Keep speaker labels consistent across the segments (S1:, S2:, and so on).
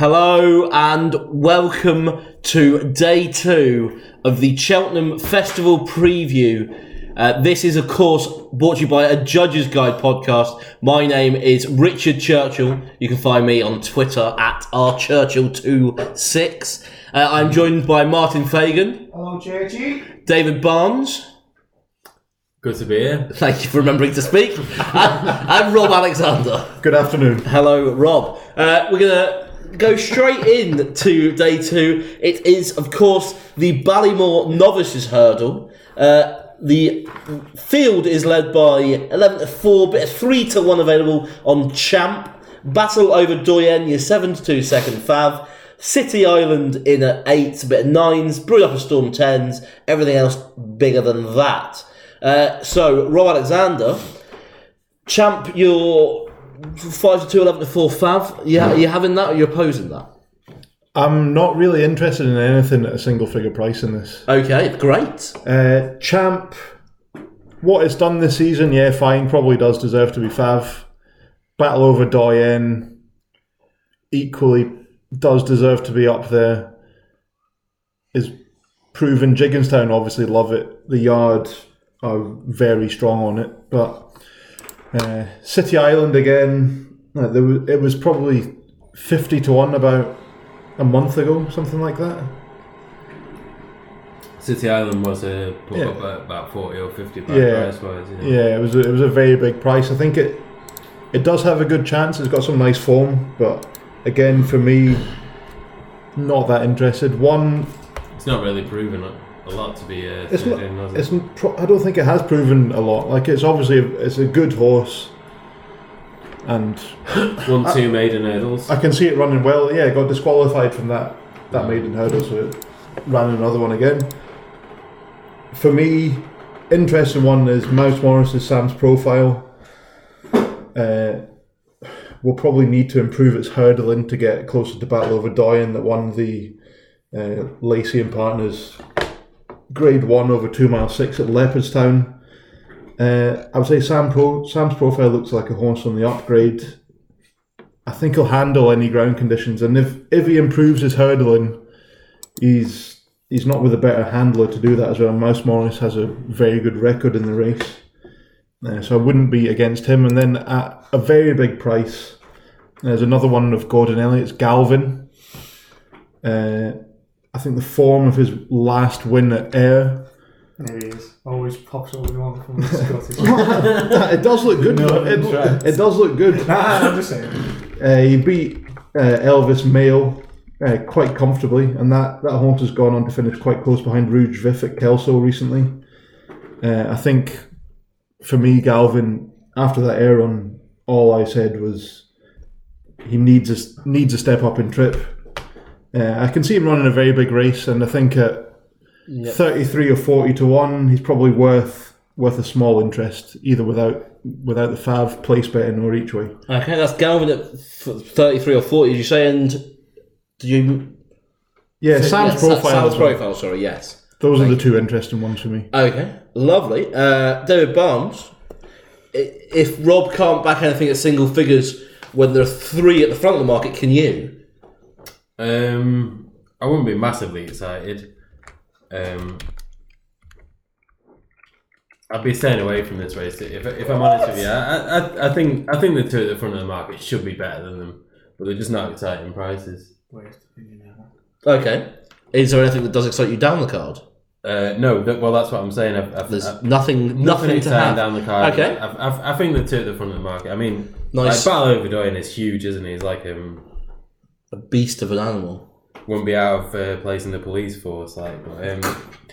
S1: Hello and welcome to day two of the Cheltenham Festival preview. Uh, this is, of course, brought to you by a Judge's Guide podcast. My name is Richard Churchill. You can find me on Twitter at rchurchill26. Uh, I'm joined by Martin Fagan,
S2: Hello, Churchy.
S1: David Barnes.
S3: Good to be here.
S1: Thank you for remembering to speak. and, and Rob Alexander.
S4: Good afternoon.
S1: Hello, Rob. Uh, we're gonna go straight in to day two. It is, of course, the Ballymore Novices Hurdle. Uh, the field is led by 11 to 4, but of 3 to 1 available on Champ. Battleoverdoyen, your 7 to 2 second fav. City Island in at 8, a bit of 9s. Brewin'upastorm 10s. Everything else bigger than that. Uh, so, Rob Alexander, Champ, you're 5 to 2, 11 to 4 fav. You, you having that or you're opposing that?
S4: I'm not really interested in anything at a single figure price in this.
S1: Okay, great.
S4: Uh, Champ, what it's done this season, yeah, fine, probably does deserve to be fav. Battleoverdoyen, equally does deserve to be up there. Is proven. Jigginstown obviously love it. The Yard are very strong on it, but uh, City Island again. uh, There was, it was probably fifty to one about a month ago, something like that.
S3: City Island was a put
S4: Yeah.
S3: up about forty or fifty
S4: Yeah.
S3: price wise. Yeah.
S4: Yeah, it was a, it was a very big price. I think it it does have a good chance. It's got some nice form, but again, for me, not that interested. One,
S3: It's not really proven a a lot to be uh,
S4: it's not.
S3: in, it?
S4: It's pro- I don't think it has proven a lot. Like it's obviously a, it's a good horse, and
S3: Won two maiden hurdles.
S4: I can see it running well. Yeah, got disqualified from that that maiden hurdle, so it ran another one again. For me, interesting one is Mouse Morris's Sam's profile. Uh, will probably need to improve its hurdling to get closer to Battleoverdoyen that won the uh, Lacey and Partners Grade One over two mile six at Leopardstown. Uh, I would say Sam Pro, Sam's profile looks like a horse on the upgrade. I think he'll handle any ground conditions, and if if he improves his hurdling, he's he's not with a better handler to do that as well. Mouse Morris has a very good record in the race, uh, so I wouldn't be against him. And then at a very big price, there's another one of Gordon Elliott's Galvin. Uh, I think the form of his last win at Ayr,
S2: There he is. Always pops over the one from the Scottish.
S4: it does look good.
S2: No,
S4: it, it does look good.
S2: nah, I'm just saying.
S4: Uh, he beat uh, Elvis Mail uh, quite comfortably, and that, that horse has gone on to finish quite close behind Rouge Vif at Kelso recently. Uh, I think for me, Galvin, after that Ayr run, all I said was he needs a, needs a step up in trip. Uh, I can see him running a very big race, and I think at 33 or 40 to 1, he's probably worth worth a small interest, either without without the fav place betting or each way.
S1: Okay, that's Galvin at 33 or 40, as you say, and do you.
S4: Yeah, Sam's
S1: yes,
S4: profile.
S1: Sam's
S4: well.
S1: profile, sorry, yes.
S4: Those are the two interesting ones for me.
S1: Okay, lovely. Uh, David Barnes, if Rob can't back anything at single figures when there are three at the front of the market, can you?
S3: Um, I wouldn't be massively excited. Um, I'd be staying away from this race. If, if I'm honest with you, I, I, I think I think the two at the front of the market should be better than them, but they're just not exciting prices.
S2: Worst opinion ever.
S1: Okay. Is there anything that does excite you down the card?
S3: Uh, no, that, well, that's what I'm saying. I've, I've,
S1: There's
S3: I've,
S1: nothing, nothing, to
S3: exciting
S1: have.
S3: down the card.
S1: Okay.
S3: I've, I've, I think the two at the front of the market. I mean,
S1: Nice.
S3: like Battleoverdoyen is huge, isn't he? He's like um,
S1: A beast of an animal.
S3: wouldn't be out of uh, place in the police force. Like, but, um,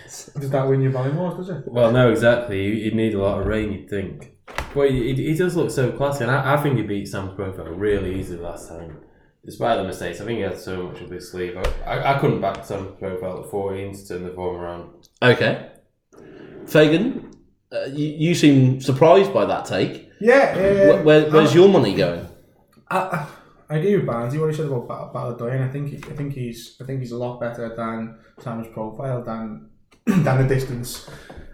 S2: Does that win you Ballymore, does it?
S3: well, no, exactly. You'd need a lot of rain, you'd think. But he, he, he does look so classy, and I, I think he beat Sam's profile really easily last time. Despite the mistakes, I think he had so much up his sleeve. I, I, I couldn't back Sam's profile at 14 to turn the form around.
S1: Okay. Fagan, uh, you, you seem surprised by that take.
S2: Yeah.
S1: Where, where, where's your money going?
S2: I, I, agree with Barnes. What he said about of Doyen, I think he, I think he's I think he's a lot better than Sam's profile than than the distance.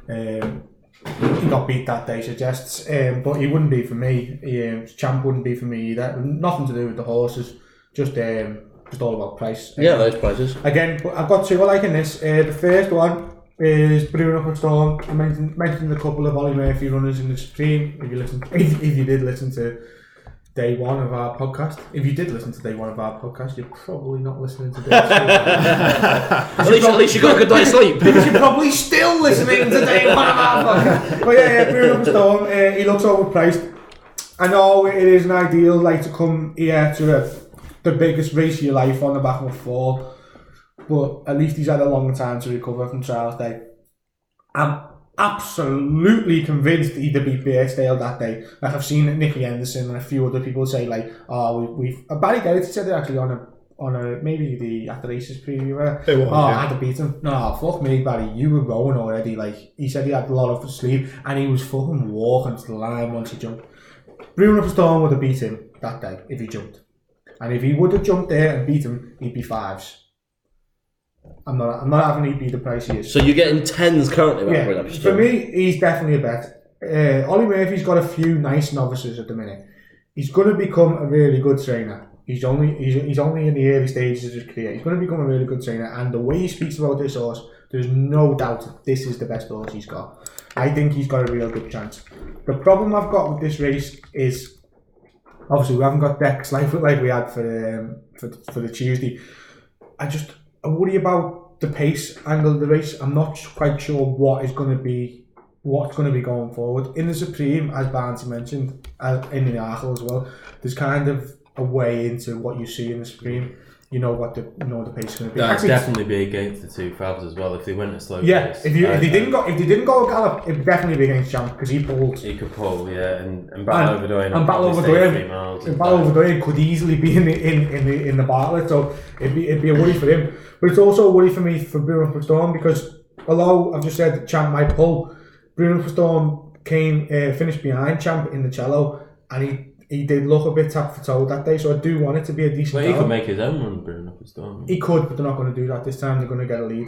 S2: Um, he got beat that day suggests, um, but he wouldn't be for me. He, um, Champ wouldn't be for me either. Nothing to do with the horses, just um, just all about price.
S1: Yeah, those prices.
S2: Again, but I've got two I like in this. Uh, the first one is Brewin'upastorm. I mentioned, mentioned a couple of Ollie Murphy runners in the Supreme. If you listen, if, if you did listen to day one of our podcast, if you did listen to day one of our podcast, you're probably not listening to day two.
S1: At least, at least you got a good night's sleep.
S2: because you're probably still listening to day one of our podcast. But yeah, yeah, Bruno Storm. Uh, he looks overpriced. I know it is an ideal like to come here to a, the biggest race of your life on the back of a fall, but at least he's had a long time to recover from Charles Day. I'm absolutely convinced he'd have beat that day. Like I've seen Nicky Henderson and a few other people say like, oh, we, we've uh, Barry Geraghty said it actually on a on a maybe the after races preview. uh,
S4: It was,
S2: oh, I had to beat him. No, fuck me, Barry. You were going already. Like he said, he had a lot of sleep and he was fucking walking to the line once he jumped. Bruno Storm would have beat him that day if he jumped. And if he would have jumped there and beat him, he'd be fives. I'm not. I'm not having be the price he is.
S1: So you're getting tens currently.
S2: Yeah, for me, he's definitely a bet. Uh, Ollie Murphy's got a few nice novices at the minute. He's going to become a really good trainer. He's only he's, he's only in the early stages of his career. He's going to become a really good trainer, and the way he speaks about this horse, there's no doubt this is the best horse he's got. I think he's got a real good chance. The problem I've got with this race is obviously we haven't got Dex like like we had for um, for for the Tuesday. I just I worry about the pace angle of the race. I'm not quite sure what is going to be what's going to be going forward in the Supreme, as Barnsley mentioned, in the article as well. There's kind of a way into what you see in the Supreme. You know what the you know the pace is going to be.
S3: That'd
S2: Actually,
S3: definitely be against the two Favs as well if they went a slow
S2: yeah,
S3: pace.
S2: if you if they didn't go if they didn't go gallop, it'd definitely be against Champ because he pulled.
S3: He could pull, yeah, and, and Battleoverdoyen.
S2: and
S3: Battleoverdoyen-
S2: And Battleoverdoyen could easily be in the in, in the in the Bartlett, so it'd be it'd be a worry for him. But it's also a worry for me for Bruno Storm because although I've just said Champ might pull, Bruno Storm came uh, finished behind Champ in the Challow, and he he did look a bit tap for toe that day. So I do want it to be a decent.
S3: Well, he could make his own run, Bruno, for Storm.
S2: He could, but they're not going to do that this time. They're going to get a lead.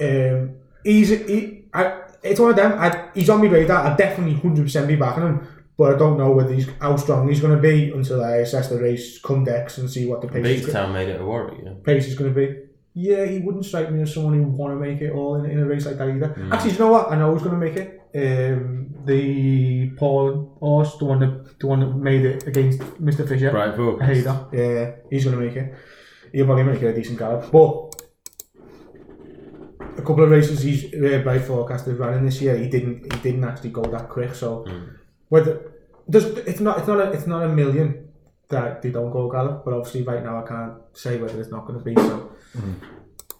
S2: Um, he's he, I, it's one of them. I, he's on my radar. I definitely hundred percent be backing him, but I don't know whether he's how strong he's going to be until I assess the race, come Dex, and see what the pace is,
S3: Beatstown made it a worry, yeah.
S2: pace is going to be. Yeah, he wouldn't strike me as someone who would want to make it all in, in a race like that either.
S3: Mm.
S2: Actually, you know what? I know who's going to make it. Um, the Paul horse, the one that the one that made it against Mr. Fisher.
S3: Right, Focus.
S2: I hate that. Yeah, he's going to make it. He'll probably make it a decent gallop. But a couple of races he's uh, Bright Forecast has ran in this year, he didn't he didn't actually go that quick. So whether there's it's not it's not a, it's not a million that they don't go gallop, but obviously right now I can't say whether it's not going to be so.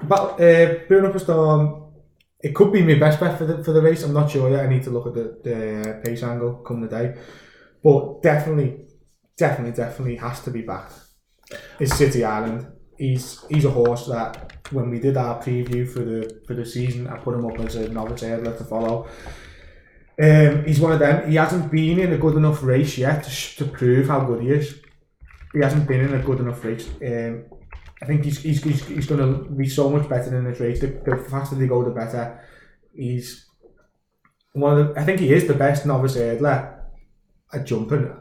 S2: But uh, Up Storm, it could be my best bet for the for the race. I'm not sure yet. I need to look at the, the pace angle come the day, but definitely, definitely, definitely has to be backed. It's City Island. He's he's a horse that when we did our preview for the for the season, I put him up as a novice hurdler to follow. Um, he's one of them. He hasn't been in a good enough race yet to, to prove how good he is. He hasn't been in a good enough race. Um, I think he's he's, he's, he's going to be so much better in this race. The, the faster they go, the better. He's one of the, I think he is the best novice hurdler at jumping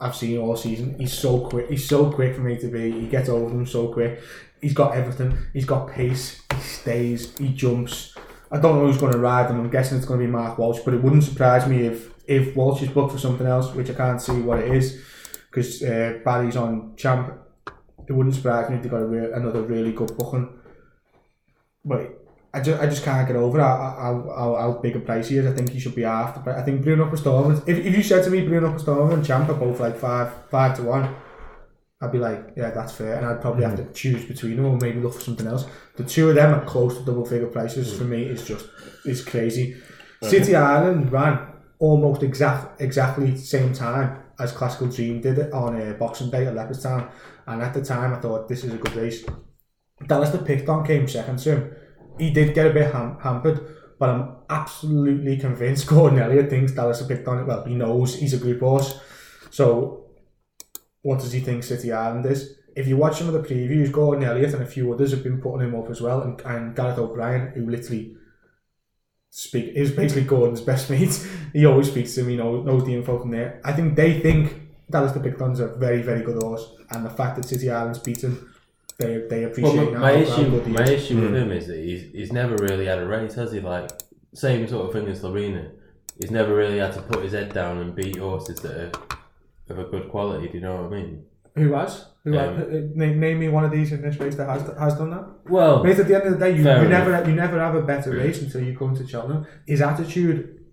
S2: I've seen all season. He's so quick. He's so quick for me to be. He gets over them so quick. He's got everything. He's got pace. He stays. He jumps. I don't know who's going to ride him. I'm guessing it's going to be Mark Walsh, but it wouldn't surprise me if if Walsh is booked for something else, which I can't see what it is, because uh, Barry's on champ. It wouldn't surprise me if they got a re- another really good booking. But I just, I just can't get over how, how, how, how big a price he is. I think he should be half the price. I think Brewin'upastorm, if, if you said to me Brewin'upastorm and Champ are both like five five to one, I'd be like, yeah, that's fair. And I'd probably have to choose between them or maybe look for something else. The two of them are close to double figure prices. For me, it's just, it's crazy. City Island ran almost exact exactly the same time as Classical Dream did it on uh, Boxing Day at Leopardstown. And at the time, I thought this is a good race. Dallas Des Pictons came second to him. He did get a bit ham- hampered, but I'm absolutely convinced Gordon Elliott thinks Dallas Des Pictons. Well, he knows he's a group horse. So, what does he think City Island is? If you watch some of the previews, Gordon Elliott and a few others have been putting him up as well, and, and Gareth O'Brien, who literally speak is basically Gordon's best mate. He always speaks to him, he knows, knows the info from there. I think they think Dallas Des Pictons's a very, very good horse, and the fact that City Island's beaten they they
S3: Well,
S2: appreciate
S3: my, my issue,
S2: good
S3: my
S2: is.
S3: issue with him is that he's, he's never really had a race, has he? Like same sort of thing as Lorena. He's never really had to put his head down and beat horses that are of a good quality. Do you know what I mean?
S2: Who has? Who
S3: Um,
S2: has? uh, Name, name me one of these in this race that has has done that.
S3: Well,
S2: Mate, at the end of the day, you, you never you never have a better race until you come to Cheltenham. His attitude,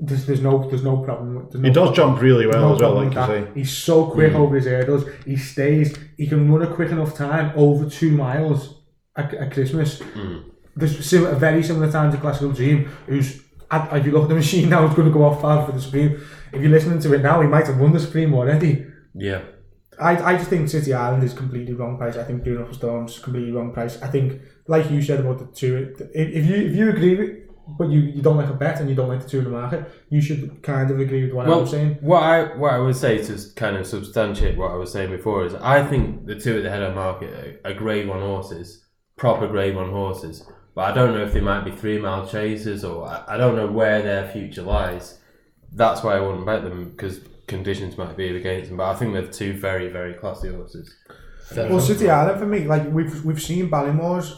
S2: there's, there's no there's no problem. with- There's no
S4: He does jump really well
S2: no
S4: as well, like you say.
S2: that. He's so quick hmm. over his hurdles. He stays. He can run a quick enough time over two miles at, at Christmas. Hmm. There's sim- a very similar time to Classical Dream, who's at, if you look at the machine now, it's going to go off far for the Supreme. If you're listening to it now, he might have won the Supreme already.
S3: yeah.
S2: I, I just think City Island is completely wrong price. I think Bruno Storm's completely wrong price. I think, like you said about the two, if, if you if you agree with, but you, you don't like a bet and you don't like the two in the market, you should kind of agree with what
S3: Well,
S2: I'm saying.
S3: what I what I would say to kind of substantiate what I was saying before is I think the two at the head of the market are, are Grade One horses, proper Grade One horses. But I don't know if they might be three mile chasers or I, I don't know where their future lies. That's why I wouldn't bet them because conditions might be against them. But I think they're two very very classy horses.
S2: Well, City Island for me, like we've we've seen Ballymores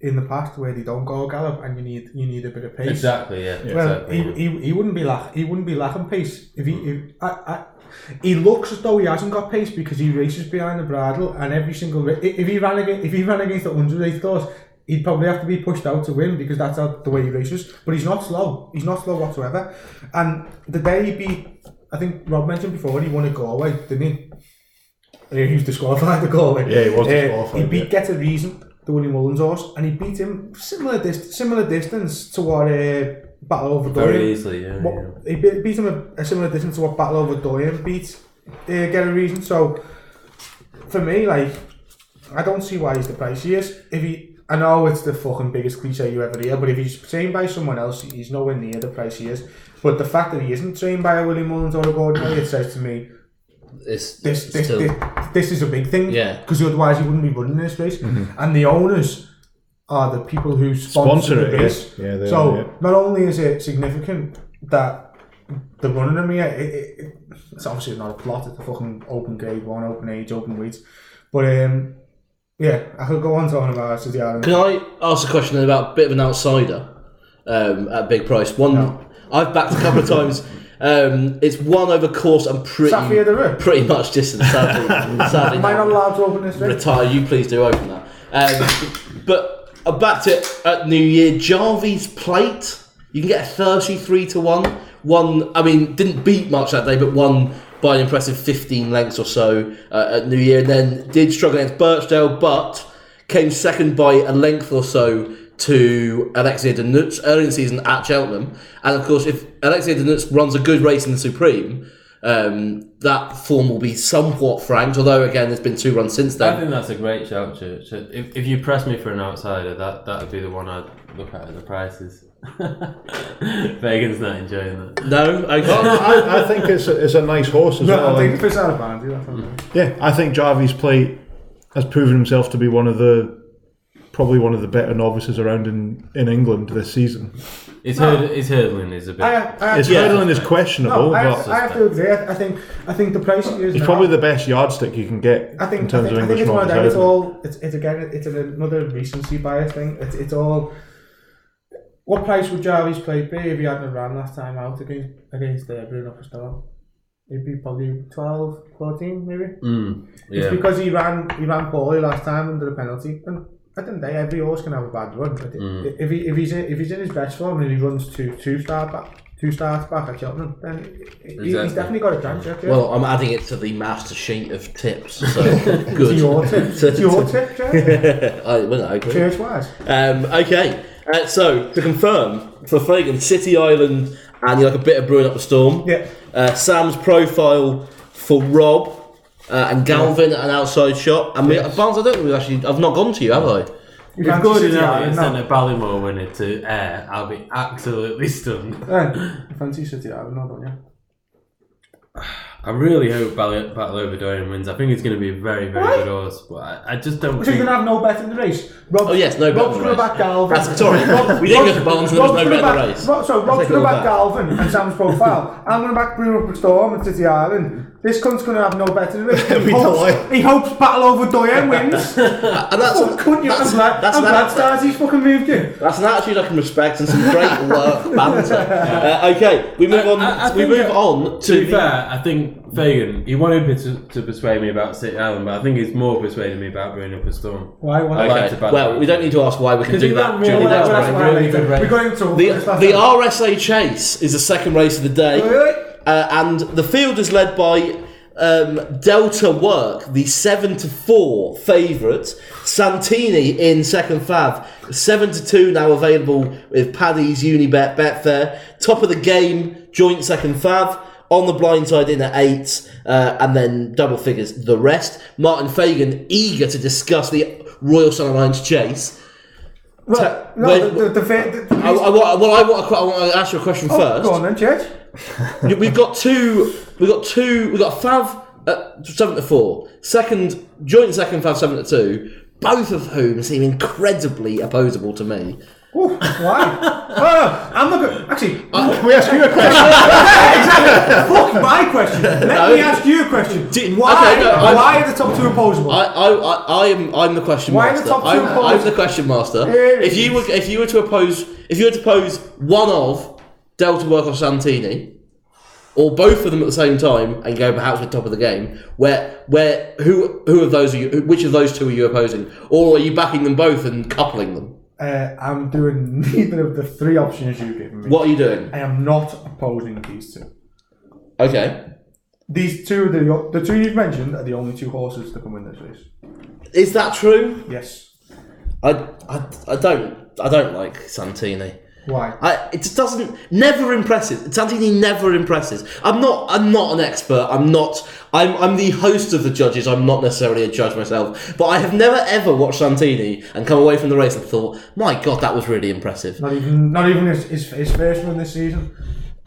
S2: in the past where they don't go gallop and you need you need a bit of pace.
S3: Exactly. Yeah.
S2: Well,
S3: exactly.
S2: he, he, he wouldn't be lack he wouldn't be lacking pace if he if, I, I, he looks as though he hasn't got pace because he races behind the bridle and every single if he ran against if he ran against the underrated horse he'd probably have to be pushed out to win because that's how, the way he races but he's not slow he's not slow whatsoever and the day he beat I think Rob mentioned before he won a Galway didn't he he was disqualified to Galway
S4: Yeah, he was
S2: Uh,
S4: disqualified,
S2: he beat
S4: yeah.
S2: Getareason the Willie Mullins horse and he beat him similar dis- similar distance to what uh, Battle Over Dorian
S3: very easily. Yeah. yeah.
S2: he beat, him a, a similar distance to what Battle Over Dorian beat uh, Getareason. So for me, like, I don't see why he's the price he is. If he, I know it's the fucking biggest cliche you ever hear, but if he's trained by someone else, he's nowhere near the price he is. But the fact that he isn't trained by a Willie Mullins or a Gordon Elliott says to me,
S1: It's,
S2: this
S1: it's
S2: this,
S1: still-
S2: this, this is a big thing.
S1: Yeah.
S2: Because otherwise you wouldn't be running this race. And the owners are the people who sponsor,
S4: Sponsor it, yeah.
S2: race.
S4: Yeah, they
S2: so
S4: are, yeah.
S2: not only is it significant that the running them here, it, it, it, it's obviously not a plot. It's a fucking open grade one, open age, open weights. But um, yeah, I could go on talking about City Island.
S1: Can I ask a question about a bit of an outsider um, at big price? One
S2: No.
S1: I've backed a couple of times. Um, it's one over course and pretty
S2: Safia Roo.
S1: pretty much distant. Sadly, sadly
S2: Am I not allowed to open this race?
S1: retire. You please do open that. Um, but I backed it at New Year. Jarveys Plate. You can get a thirty-three to one. One. I mean, didn't beat much that day, but won by an impressive fifteen lengths or so uh, at New Year. And then did struggle against Birchdale, but came second by a length or so to Elixir De Nutz early in the season at Cheltenham. And of course, if Elixir De Nutz runs a good race in the Supreme, um, that form will be somewhat franked. Although again, there's been two runs since then.
S3: I think that's a great shout, Church. If, if you press me for an outsider, that that would be the one I'd look at at the prices. Fagan's not enjoying that.
S1: No, okay.
S4: I, I think it's a, it's a nice horse as
S2: No,
S4: well.
S2: I think
S4: and-
S2: the piss out of Barnsley.
S4: Yeah, I think Jarveys Plate has proven himself to be one of the probably one of the better novices around in, in England this season.
S3: His, hurd, his hurdling is a bit.
S2: I, I,
S4: His
S1: Yeah.
S4: hurdling is questionable,
S2: no, I,
S4: but
S2: I have to agree. I, I think I think the price he is
S4: he's probably the best yardstick you can get
S2: I think,
S4: in terms
S2: I think,
S4: of
S2: I think
S4: English
S2: it's one of
S4: novice.
S2: It's all. It's, it's again. It's another recency bias thing. It's, it's all. What price would Jarvis play be if he hadn't ran last time out against against uh, Bruno Costello? It'd be probably 12, 14 maybe.
S3: Mm,
S2: It's because he ran he ran poorly last time under the penalty. And at the end of the every horse can have a bad run. But
S3: Mm.
S2: If he if he's in, if he's in his best form and he runs two two start back two starts back at Cheltenham, then he- he's definitely got a chance. Yeah, yeah.
S1: Well, I'm adding it to the master sheet of tips. So
S2: it's
S1: good.
S2: your tip. It's your tip, Joe.
S1: I, well, I agree.
S2: Church wise.
S1: Um, okay, uh, so to confirm for Fagan, City Island, and you like a bit of brewing up the storm.
S2: Yeah.
S1: Uh, Sam's profile for Rob uh, and Galvin at an outside shot. And we, Barnes, I don't think we've actually. I've not gone to you, have I?
S2: You
S3: If
S2: fancy
S3: Gordon
S2: City
S3: Elliott
S2: Island
S3: sent
S2: now?
S3: a Ballymore winner to Ayr, I'll be absolutely stunned.
S2: Hey, fancy City Island now, don't you?
S3: I really hope Battle, Battle Over Dorian wins. I think it's going to be a very, very
S2: Why?
S3: good horse, but I, I just don't
S2: So you're
S3: think.
S2: gonna have no bet in the race. Rob,
S1: Oh, yes, no bet
S2: Rob's
S1: in the
S2: gonna
S1: race.
S2: back Galvin.
S1: That's- sorry,
S2: Rob-
S1: we didn't
S2: Rob's-
S1: go to Barnes and there was no
S2: gonna
S1: bet in the race.
S2: Rob- so Rob's gonna
S1: all
S2: back. Galvin and Sam's profile. I'm gonna back Brewin'upastorm and City Island. This cunt's gonna have no better than the race. He hopes, he hopes Battleoverdoyen wins.
S1: And that's,
S2: Oh, couldn't you?
S1: that's,
S2: I'm glad,
S1: that's
S2: I'm
S1: an
S2: glad
S1: attitude-
S2: Starzy's fucking moved in.
S1: That's an attitude I can respect and some great work banter. Uh, okay, we move
S3: I-
S1: on.
S3: I- I
S1: we move
S3: that-
S1: on to,
S3: To be
S1: the-
S3: fair, I think Fagan, he wanted to, to persuade me about City Island, but I think he's more persuading me about bringing up a Storm.
S2: Why? Why?
S3: I like
S1: Okay. Well, we don't need to ask why. We can do that
S3: really
S1: the
S3: well,
S1: next
S3: really good race.
S2: We're going to
S1: The, the. RSA Chase is the second race of the day,
S2: Really?
S1: Uh, and the field is led by um, Delta Work, the seven to four favourite. Santini in second fav, seven to two now available with Paddy's Unibet Betfair. Topofthegame, joint second fav. On the blind side in at eight, uh, and then double figures the rest. Martin Fagan eager to discuss the Royal Sun Alliance chase.
S2: Well,
S1: Ta-
S2: no,
S1: when-
S2: the, the, the, the, the,
S1: I, I, want- well, I want, to, I want to ask you a question
S2: oh,
S1: first.
S2: Go on then, Church.
S1: We've got two. We've got two. We've got Fav at seven to four. Second joint second Fav seven to two. Both of whom seem incredibly opposable to me.
S2: Ooh, why? oh, I'm not good. Actually,
S4: Can we ask you a question?
S2: exactly. Fuck my question. Let me ask you a question.
S1: Do-
S2: why?
S1: okay, no, I'm-
S2: why are the top two opposable?
S1: I, I, I, I am I'm the question
S2: Why are the
S1: master.
S2: top two
S1: I'm,
S2: opposed?
S1: I'm the question master. If you were if you were to oppose if you were to pose one of Delta Work or Santini, or both of them at the same time, and go perhaps with Topofthegame, where where who who of those are you? Which of those two are you opposing, or are you backing them both and coupling them?
S2: uh, I'm doing neither of the three options you've given me.
S1: What are you doing?
S2: I am not opposing these two.
S1: Okay.
S2: These two, the the two you've mentioned, are the only two horses that can win this race.
S1: Is that true?
S2: Yes.
S1: I, I, I don't I don't like Santini.
S2: Why?
S1: I, it just doesn't never impresses. Santini never impresses. I'm not I'm not an expert. I'm not I'm I'm the host of the judges. I'm not necessarily a judge myself. But I have never ever watched Santini and come away from the race and thought, my god, that was really impressive.
S2: Not even not even his, his, his first run this season.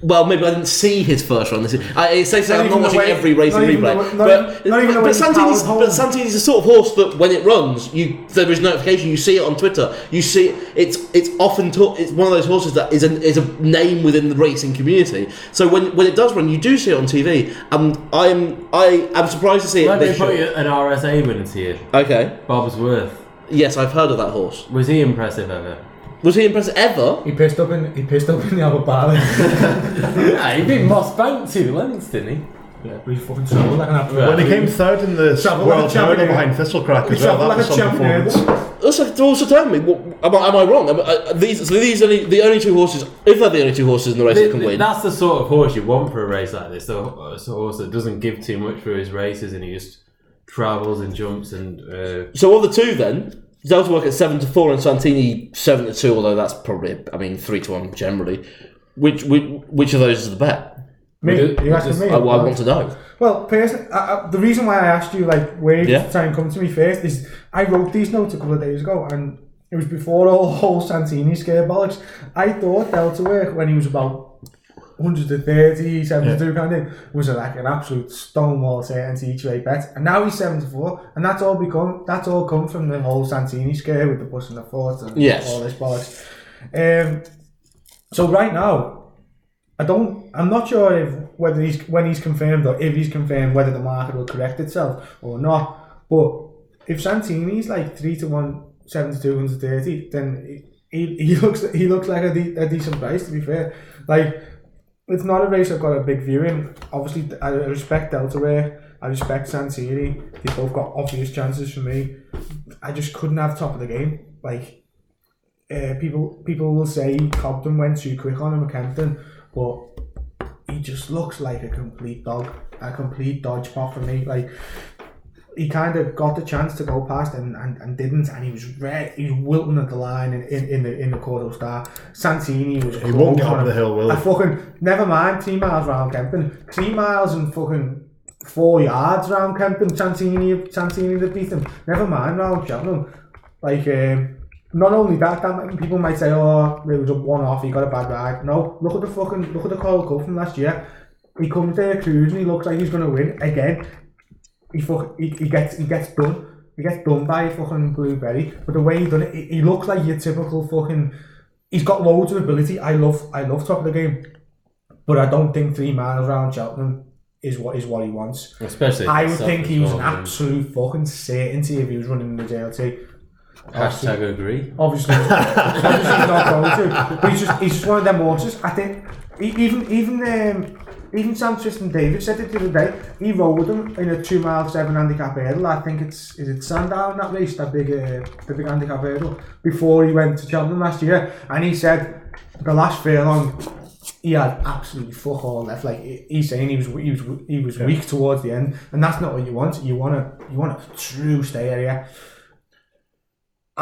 S1: Well, maybe I didn't see his first run. This is, I, it's safe to say
S2: Not
S1: I'm not watching
S2: way-
S1: every race
S2: not
S1: in
S2: even
S1: replay.
S2: the way-
S1: but
S2: even- not even the
S1: but Santini's,
S2: powered
S1: but. Santini's the sort of horse that when it runs, you there is notification. You see it on Twitter. You see it's it's often talk, it's one of those horses that is a is a name within the racing community. So when when it does run, you do see it on TV. And I'm I am surprised to see it.
S3: Let me put you an RSA winner to you.
S1: Okay.
S3: Bobs Worth.
S1: Yes, I've heard of that horse.
S3: Was he impressive ever?
S1: Was he impressive ever?
S2: He pissed up in he pissed up in the Albert Bar.
S3: yeah, he beat Moss Bank two lengths, didn't he?
S2: yeah, but he's fucking trouble like an absolute.
S4: when he came third in the
S2: Travel like
S4: world
S2: a champion.
S4: behind Thistlecrack
S2: He
S4: as well,
S2: travelled
S4: that
S2: like
S4: was
S2: a
S4: some
S2: champion.
S4: performance.
S1: Also, also tell me, what, am, I, am I wrong? Am uh, these, so these are the, the only two horses, if they're the only two horses in the race that can win.
S3: That's the sort of horse you want for a race like this. The a horse that doesn't give too much for his races and he just travels and jumps and. Uh,
S1: So of the two, then Delta work at seven to four and Santini seven to two. Although that's probably, I mean, three to one generally. Which which, which of those is the bet?
S2: Me,
S3: We do-
S2: you asking me?
S1: I, I want to know.
S2: Well, personally, I, I, the reason why I asked you like where
S1: Yeah.
S2: yeah. time come to me first is I wrote these notes a couple of days ago, and it was before all whole Santini scare bollocks. I thought Delta work when he was about 130, 72 kind of thing, was like an absolute stonewall certainty each way bet, and now he's 74, and that's all become that's all come from the whole Santini scare with the bus and the fort and
S1: Yes.
S2: all this bollocks. Um, so right now, I don't. I'm not sure if whether he's when he's confirmed or if he's confirmed whether the market will correct itself or not. But if Santini's like three to one, seven to two hundred thirty, then he, he looks he looks like a, de- a decent price. To be fair, like it's not a race I've got a big view in. Obviously, I respect Delta Way. I respect Santini. They both got obvious chances for me. I just couldn't have Topofthegame. Like uh, people, people will say Cobden went too quick on him at Kempton, but he just looks like a complete dog, a complete dodge pot for me. Like he kind of got the chance to go past and, and, and didn't, and he was red, he was wilting at the line in, in, in the in the Kauto Star. Santini was.
S4: He won't get
S2: on
S4: the hill, will
S2: I
S4: he?
S2: fucking never mind three miles round Kempton, three miles and fucking four yards round Kempton. Santini, Santini that beat him. Never mind round Cheltenham. Like um, not only that, that might- people might say, oh, it was a one off. He got a bad ride. No, look at the fucking look at the Coral Cup from last year. he comes there cruising, he looks like he's going to win again. He, fuck, he, he gets he gets done. He gets done by fucking Bleu Berry. But the way he done it, he, he looks like your typical fucking. He's got loads of ability. I love I love Topofthegame, but I don't think three miles around Cheltenham is what is what he wants.
S3: Especially.
S2: I would think he was an absolute fucking certainty if he was running the JLT.
S3: Hashtag agree.
S2: Obviously, obviously he's not going to. But he's just he's just one of them horses. I think even even um, even Sam Twiston-Davies said it the other day. He rode him in a two mile seven handicap hurdle. I think it's is it Sandown that race that big uh, the big handicap hurdle before he went to Cheltenham last year, and he said the last furlong he had absolutely fuck all left. Like he's saying, he was he was he was weak towards the end, and that's not what you want. You want a you want a true stay area.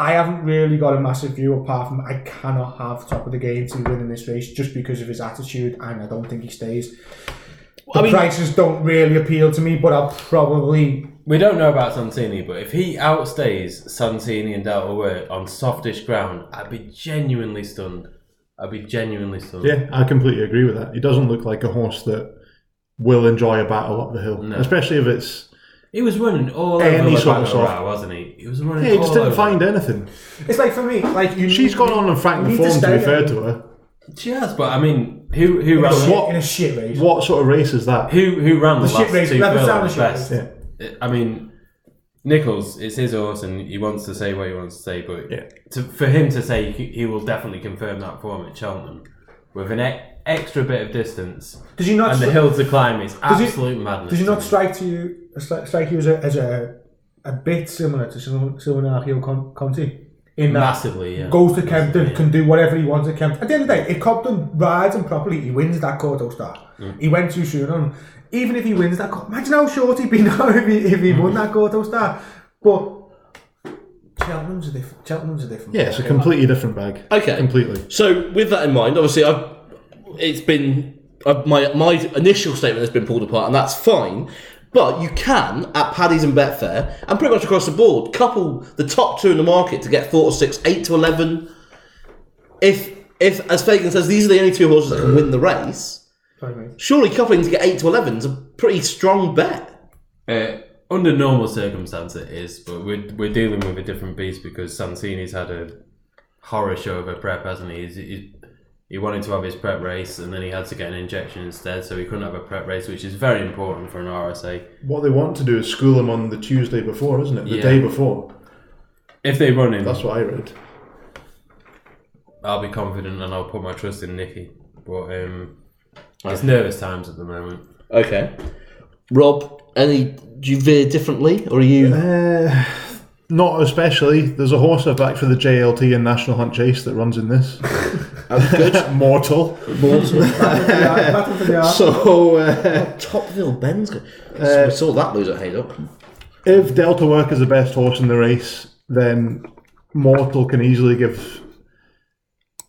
S2: I haven't really got a massive view apart from I cannot have Topofthegame to win in this race just because of his attitude, and I don't think he stays. The
S1: I mean-
S2: prices don't really appeal to me, but I'll probably
S3: We don't know about Santini, but if he outstays Santini and Delta Work on softish ground, I'd be genuinely stunned. I'd be genuinely stunned.
S4: Yeah, I completely agree with that. He doesn't look like a horse that will enjoy a battle up the hill,
S3: No.
S4: especially if it's.
S3: He was running all
S4: Any
S3: over the
S4: sort of
S3: back
S4: soft-
S3: wasn't he? He was running
S4: Yeah, he
S3: all
S4: just didn't
S3: over.
S4: find anything.
S2: It's like for me, like you.
S4: She's
S2: need-
S4: gone on and franked the
S2: need
S4: form, to
S2: stay
S4: be to her.
S3: She has, but I mean, who who
S2: in a,
S3: ran
S2: shit,
S4: What-
S2: in a shit race.
S4: What sort of race is that?
S3: who who ran the,
S2: The shit
S3: last
S2: race,
S3: two
S2: Leopard
S3: furlongs best?
S2: race.
S3: I mean, Nicholls, it's his horse, and he wants to say what he wants to say. But
S4: Yeah.
S3: to, for him to say he, he will definitely confirm that form at Cheltenham with an e- extra bit of distance
S2: Does he not?
S3: and the
S2: stri-
S3: hill to climb is
S2: he-
S3: absolute madness.
S2: Does he not strike to you? Stri- Strike you as a as a a bit similar to Sil- Silviniaco Con- Conti in that
S3: massively? Yeah,
S2: goes to Kempton,
S3: Massively,
S2: can do whatever he wants at Kempton. At the end of the day, if Cobden rides him properly, he wins that Kauto Star.
S3: Mm.
S2: He went too soon on. Even if he wins that, Cor- imagine how short he'd be now if he, if he
S3: Mm.
S2: won that Kauto Star. But Cheltenham's a different. Cheltenham's a different.
S4: Yeah, it's a
S2: ballgame.
S4: completely different bag.
S1: Okay.
S4: Completely.
S1: So with that in mind, obviously, I've, it's been uh, my my initial statement has been pulled apart, and that's fine. But you can at Paddy's and Betfair, and pretty much across the board, couple the top two in the market to get four to six, eight to eleven. If if as Fagan says, these are the only two horses that can win the race. Surely coupling to get eight to eleven is a pretty strong bet.
S3: Uh, under normal circumstances, it is, but we're, we're dealing with a different beast because Santini's had a horror show of a prep, hasn't he? He's, he's, he wanted to have his prep race and then he had to get an injection instead, so he couldn't have a prep race, which is very important for an RSA.
S4: What they want to do is school him on the Tuesday before, isn't it? The
S3: Yeah.
S4: day before.
S3: If they run him,
S4: That's what I read.
S3: I'll be confident and I'll put my trust in Nicky. But um, it's nervous times at the moment.
S1: Okay, Rob, any do you veer differently, or are you?
S4: Uh, not especially. There's a horse I backed for the JLT and National Hunt Chase that runs in this.
S1: Good.
S4: Mortal.
S2: Battle for the- battle for the arm.
S4: So uh,
S1: Topville Ben's good. we saw that lose at Haydock.
S4: if Delta Work is the best horse in the race, then Mortal can easily give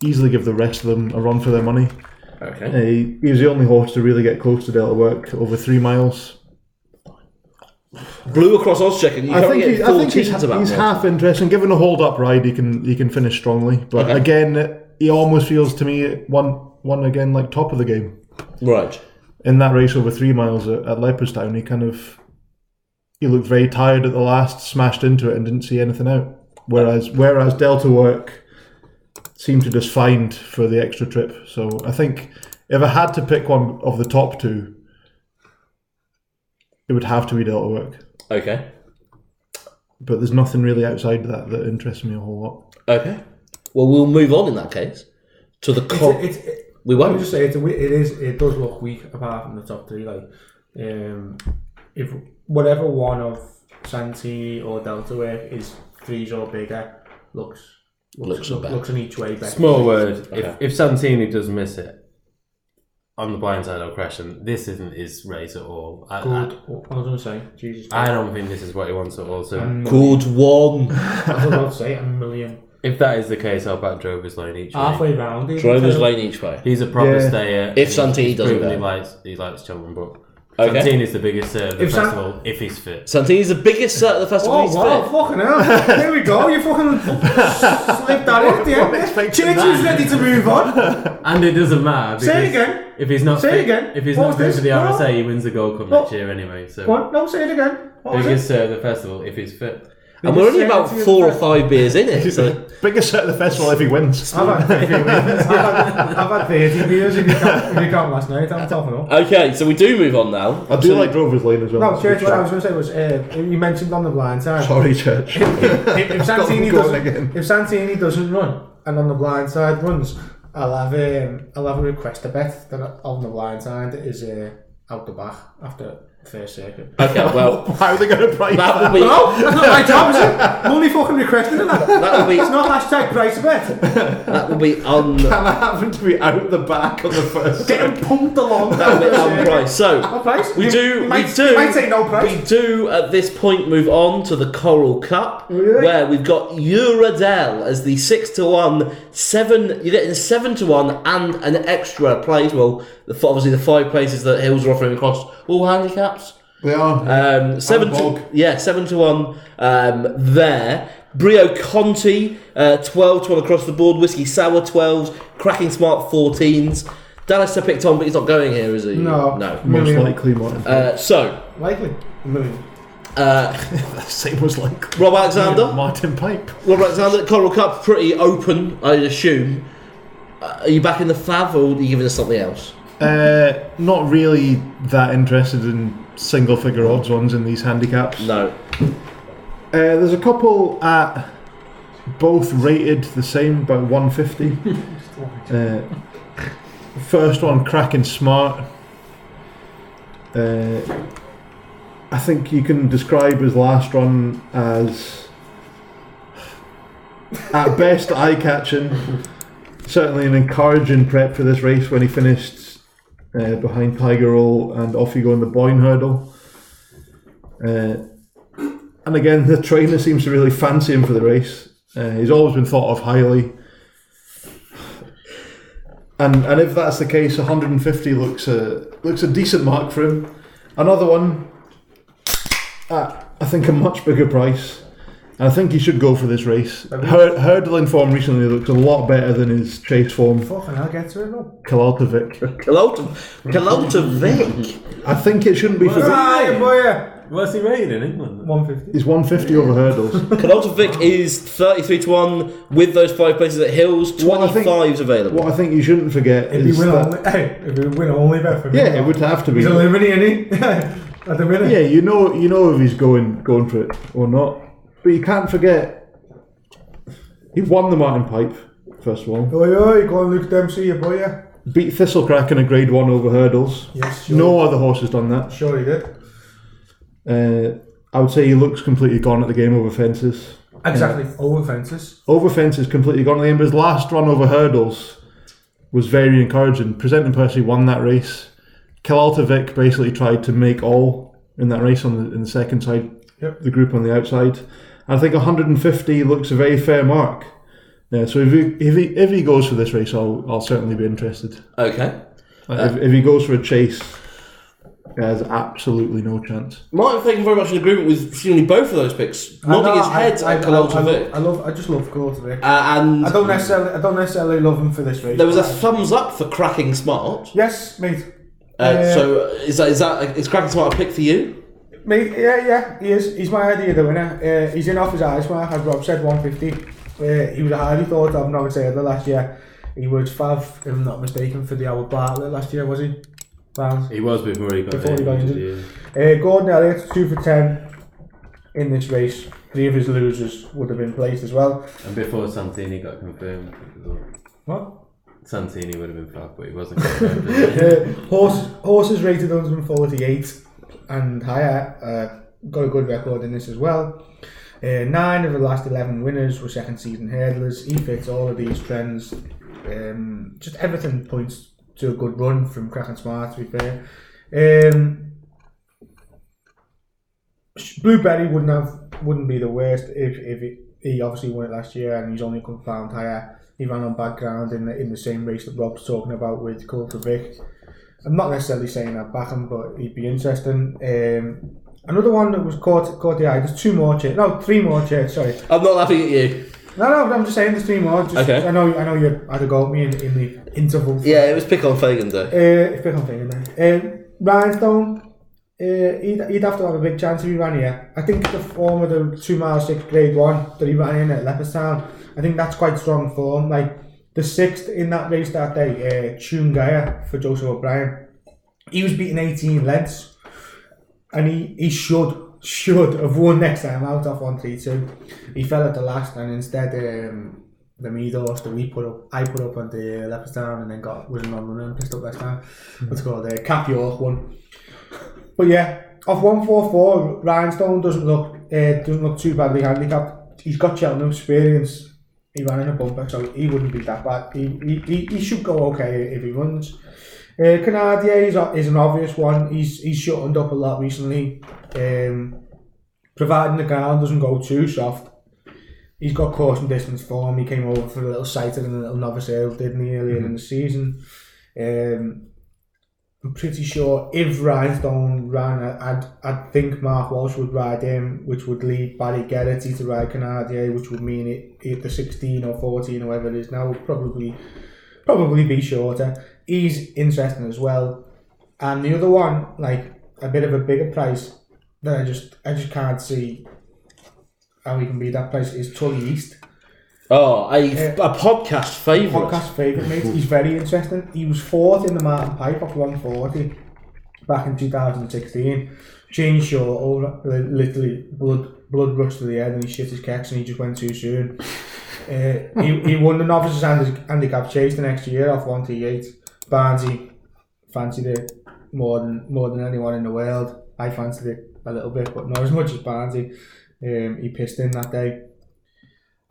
S4: easily give the rest of them a run for their money.
S1: Okay.
S4: Uh, he, he was the only horse to really get close to Delta Work over three miles.
S1: Blew across Ozcheck and you
S4: I think, he, I think he's,
S1: about
S4: he's half interesting. Given a hold up ride, he can he can finish strongly. But
S1: Okay.
S4: again, he almost feels to me one one again like Topofthegame
S1: Right.
S4: in that race over three miles at, at Leopardstown. He kind of he looked very tired at the last, smashed into it, and didn't see anything out. Whereas whereas Delta Work seemed to just find for the extra trip. So I think if I had to pick one of the top two, it would have to be Delta Work.
S1: Okay.
S4: But there's nothing really outside that that interests me a whole lot.
S1: Okay. Well, we'll move on in that case to the
S2: It's,
S1: co-
S2: it's, it,
S1: we
S2: I
S1: won't.
S2: would just say it's a, it is it does look weak apart from the top three. Like, um, if whatever one of Santini or Delta Work is threes or bigger, looks
S1: Looks a
S2: look, looks in each way better.
S3: Small word.
S1: Okay.
S3: If, if Santini does miss it on the blindside or Crescent, this isn't his race at all. I,
S2: Good. What was going to say? Jesus.
S3: I, I don't think this is what he wants at all. So
S2: Um,
S1: Good one.
S2: I was about to say a million.
S3: if that is the case, I'll back Drover's Lane each way.
S2: Halfway round. even.
S1: Drover's lane each way.
S3: He's a proper
S4: Yeah.
S3: stayer.
S1: If
S3: and
S1: Santini doesn't
S3: proven
S1: go.
S3: he likes he likes Cheltenham, but
S1: Okay.
S3: Santini's the biggest cert of the
S2: If San-
S3: festival if he's fit.
S1: Santini's the biggest cert at the festival.
S2: Oh
S1: he's
S2: wow,
S1: fit.
S2: fucking hell. Here we go, you fucking slipped that in at the end.
S4: expecting
S2: Churchill's ready to move on.
S3: And it doesn't matter.
S2: Say it
S3: because
S2: again.
S3: If he's not
S2: Say it
S3: fit,
S2: again.
S3: if he's
S2: What
S3: not
S2: was
S3: fit
S2: this?
S3: for the
S2: No.
S3: RSA, he wins the Gold Cup
S2: What?
S3: next year anyway. So
S2: What? No, say it again. What was
S3: biggest
S2: it?
S3: cert of the festival if he's fit.
S1: And we're only about four or five beers in it. So.
S4: Biggest set of the festival if he wins.
S2: I've had 30 wins. I've had, I've had 30 beers if you count, if you count last night. I'm tough enough.
S1: Okay, so we do move on now.
S4: I do
S1: So-
S4: like Drovers Lane as well.
S2: No,
S4: It's a good
S2: Church, what I was going to say was, uh, you mentioned on the blind side.
S4: Sorry, Church.
S2: if, if
S4: Got them
S2: Santini doesn't, if Santini doesn't run and on the blind side runs, I'll have um, I'll have a request a bet that on the blind side is uh, out the back after the first circuit.
S1: Okay, well,
S4: How are they going to price
S1: that
S4: that?
S1: will be
S2: No, that's not my job, is it? I'm only fucking requesting it. That.
S1: that will be
S2: It's not hashtag price a bet.
S1: that will be on
S4: And I happen to be out the back on the first.
S2: Getting pumped along.
S1: that will be on price. So
S2: What price?
S1: we
S2: You-
S1: do
S2: you might,
S1: we do
S2: might say no price.
S1: we do at this point move on to the Coral Cup,
S2: Really?
S1: where we've got Uradel as the six to one, seven. You're getting seven to one and an extra place. Well, the, obviously the five places that Hills are offering across all handicaps.
S4: They are.
S1: Um, seven to yeah, seven to one um, there. Brio Conti, uh, twelve to one across the board. Whiskey Sour twelves, Cracking Smart fourteens. Dallas picked on, but he's not going here, is he?
S2: No.
S1: no.
S4: most likely, Martin.
S1: Uh, so,
S2: Likely. A million.
S1: uh,
S4: Same was like
S1: Rob Alexander,
S4: Martin Pipe.
S1: Rob Alexander, Coral Cup, pretty open, I'd assume. Uh, are you back in the fav, or are you giving us something else?
S4: Uh, not really that interested in single figure odds ones in these handicaps.
S1: No.
S4: Uh, there's a couple at both rated the same, about 150. uh, first one, cracking smart. Uh, I think you can describe his last run as at best eye catching. Certainly an encouraging prep for this race when he finished uh, behind Tiger Roll and off you go in the Boyne hurdle. Uh, and again, the trainer seems to really fancy him for the race. Uh, he's always been thought of highly. And and if that's the case, 150 looks a looks a decent mark for him. Another one, at I think a much bigger price. And I think he should go for this race. Hur- hurdling form recently looks a lot better than his chase form.
S2: Fucking hell, get to it, no.
S4: Kalaltovic.
S1: Killultagh
S4: I think it shouldn't be for.
S2: Right, boy.
S3: What's he rated in England?
S2: 150.
S4: He's 150 over hurdles.
S1: Killultagh is 33 to 1 with those five places at Hills,
S4: What I
S1: 25's available.
S4: What I think you shouldn't forget
S2: If you
S4: is
S2: win
S4: that
S2: only, hey, if you win only bet for me.
S4: yeah, it would have to be.
S2: He's a liberty, isn't he? At the minute.
S4: Yeah, you know, you know if he's going going for it or not. But you can't forget he won the Martin Pipe first of all.
S2: Oi, oi, go on, Luke Dempsey, your boy, yeah.
S4: Beat Thistlecrack in a Grade One over hurdles.
S2: Yes, sure.
S4: No other horse has done that.
S2: Sure he did.
S4: Uh, I would say he looks completely gone at the game over fences.
S2: Exactly. Over fences.
S4: Over fences completely gone at the game. But his last run over hurdles was very encouraging. Presenting Percy won that race. Killultagh Vic basically tried to make all in that race on the in the second side,
S2: Yep.
S4: the group on the outside. I think 150 looks a very fair mark. Yeah, so if he, if he if he goes for this race, I'll I'll certainly be interested.
S1: okay.
S4: Uh, if, if he goes for a chase, he has absolutely no chance.
S1: Martin, thank you very much in agreement with seemingly both of those picks. Nodding his head
S2: I,
S1: at
S2: I,
S1: Killultagh
S2: I,
S1: Vic.
S2: I love. I just love Killultagh Vic.
S1: Uh, and
S2: I don't necessarily. I don't necessarily love him for this race.
S1: there was a thumbs up for cracking smart.
S2: yes, mate.
S1: Uh,
S2: Uh,
S1: so is that is that is cracking smart a pick for you?
S2: Mate, yeah, yeah, he is. He's my idea of the winner. Uh, he's in off his eyes mark, as Rob said, 150. Uh, he was a highly thought of novice Taylor last year. He was fav, if I'm not mistaken, for the old Bartlett last year, was he? Barnes.
S3: He was before he got
S2: Before he got
S3: injured.
S2: Uh, Gordon Elliott, 2 for 10 in this race. Three of his losers would have been placed as well.
S3: And before Santini got confirmed.
S2: What?
S3: Santini would have been fucked, but he wasn't confirmed.
S2: Uh, horse, horses rated 148 and higher. Uh, got a good record in this as well. Uh, nine of the last 11 winners were second season hurdlers. He fits all of these trends. Um, just everything points to a good run from Cracking Smart, to be fair. Um, Bleu Berry wouldn't have wouldn't be the worst if, if he, obviously won it last year and he's only found higher. He ran on background in the in the same race that Rob's talking about with Coulter Vic. I'm not necessarily saying that back him, but he'd be interesting. Um, another one that was caught caught the eye. There's two more chairs. No, three more chairs. Sorry.
S1: I'm not laughing at you.
S2: No, no. I'm just saying there's three more. Just,
S1: Okay.
S2: I know. I know you had a go at me in, in the interval.
S1: Yeah, it was pick on Fagan day.
S2: Uh, can think of it. Um, Rhinestone. Uh, he'd, he'd have to have a big chance if he ran here. I think the form of the two mile six grade one that he ran in at Leopardstown, I think that's quite strong form. Like the sixth in that race that day, uh, Chungaya for Joseph O'Brien, he was beating 18 lengths, and he, he should should have won next time out off 132. He fell at the last, and instead um, the Meadows that we put up, I put up on the Leopardstown, and then got was non runner and pissed up last time. What's it called the Cap York one. But yeah, off 144, Rhinestone doesn't look uh, doesn't look too badly handicapped. He's got Cheltenham experience. He ran in a bumper, so he wouldn't be that bad. He, he, he, he should go okay if he runs. Uh, Canardier is, is an obvious one. He's he's shortened up a lot recently. Um, providing the ground doesn't go too soft. He's got course and distance form. He came over for a little sighted and a little novice ale, didn't he, earlier in the season. Um, I'm pretty sure if Rhinestone ran, I'd, I'd think Mark Walsh would ride him, which would lead Barry Geraghty to ride Canardier, which would mean it, it the 16 or 14 or whatever it is now would probably probably be shorter. He's interesting as well. And the other one, like a bit of a bigger price that I just I just can't see how he can be that price is Tully East.
S1: Oh, a,
S2: Yeah.
S1: a podcast favourite.
S2: Podcast favourite mate. He's very interesting. He was fourth in the Martin Pipe off 140 back in 2016. Changed short over literally blood blood rushed to the head and he shit his kicks and he just went too soon. Uh, he, he won the novices handi- handicap chase the next year off 138. Barnsley fancied it more than more than anyone in the world. I fancied it a little bit, but not as much as Barnsley. Um, he pissed in that day.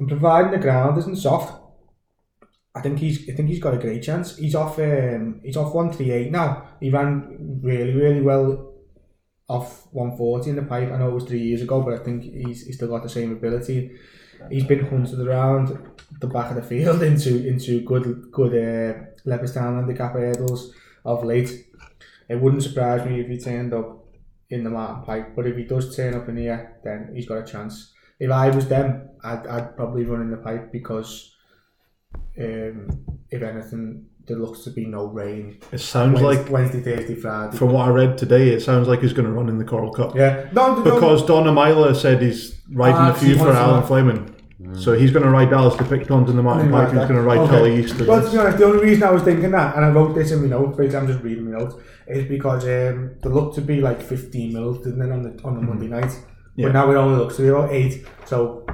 S2: And providing the ground isn't soft, I think he's I think he's got a great chance. He's off um, he's off one three eight now. He ran really really well off one forty in the pipe. I know it was three years ago, but I think he's, he's still got the same ability. He's been hunted around the back of the field into into good good uh, Leopardstown handicap hurdles of late. It wouldn't surprise me if he turned up in the Martin Pipe, but if he does turn up in here, then he's got a chance. If I was them, I'd, I'd probably run in the pipe because um, if anything, there looks to be no rain.
S4: It sounds
S2: Wednesday,
S4: like,
S2: Wednesday, Thursday, Friday.
S4: from what I read today, it sounds like he's going to run in the Coral Cup.
S2: yeah, no,
S4: Because Don Amila said he's riding
S2: Ah,
S4: a few for Alan. Fleming. So he's going to ride Dallas to pick Pictons in the Martin
S2: Something
S4: Pipe. He's going to ride
S2: Okay.
S4: Tully East. as
S2: Well, to be honest, the only reason I was thinking that, and I wrote this in my notes, because I'm just reading my notes, is because um, there looked to be like 15 mils, didn't it, on the on the Monday night?
S4: Yeah.
S2: But now it only looks to be about eight. So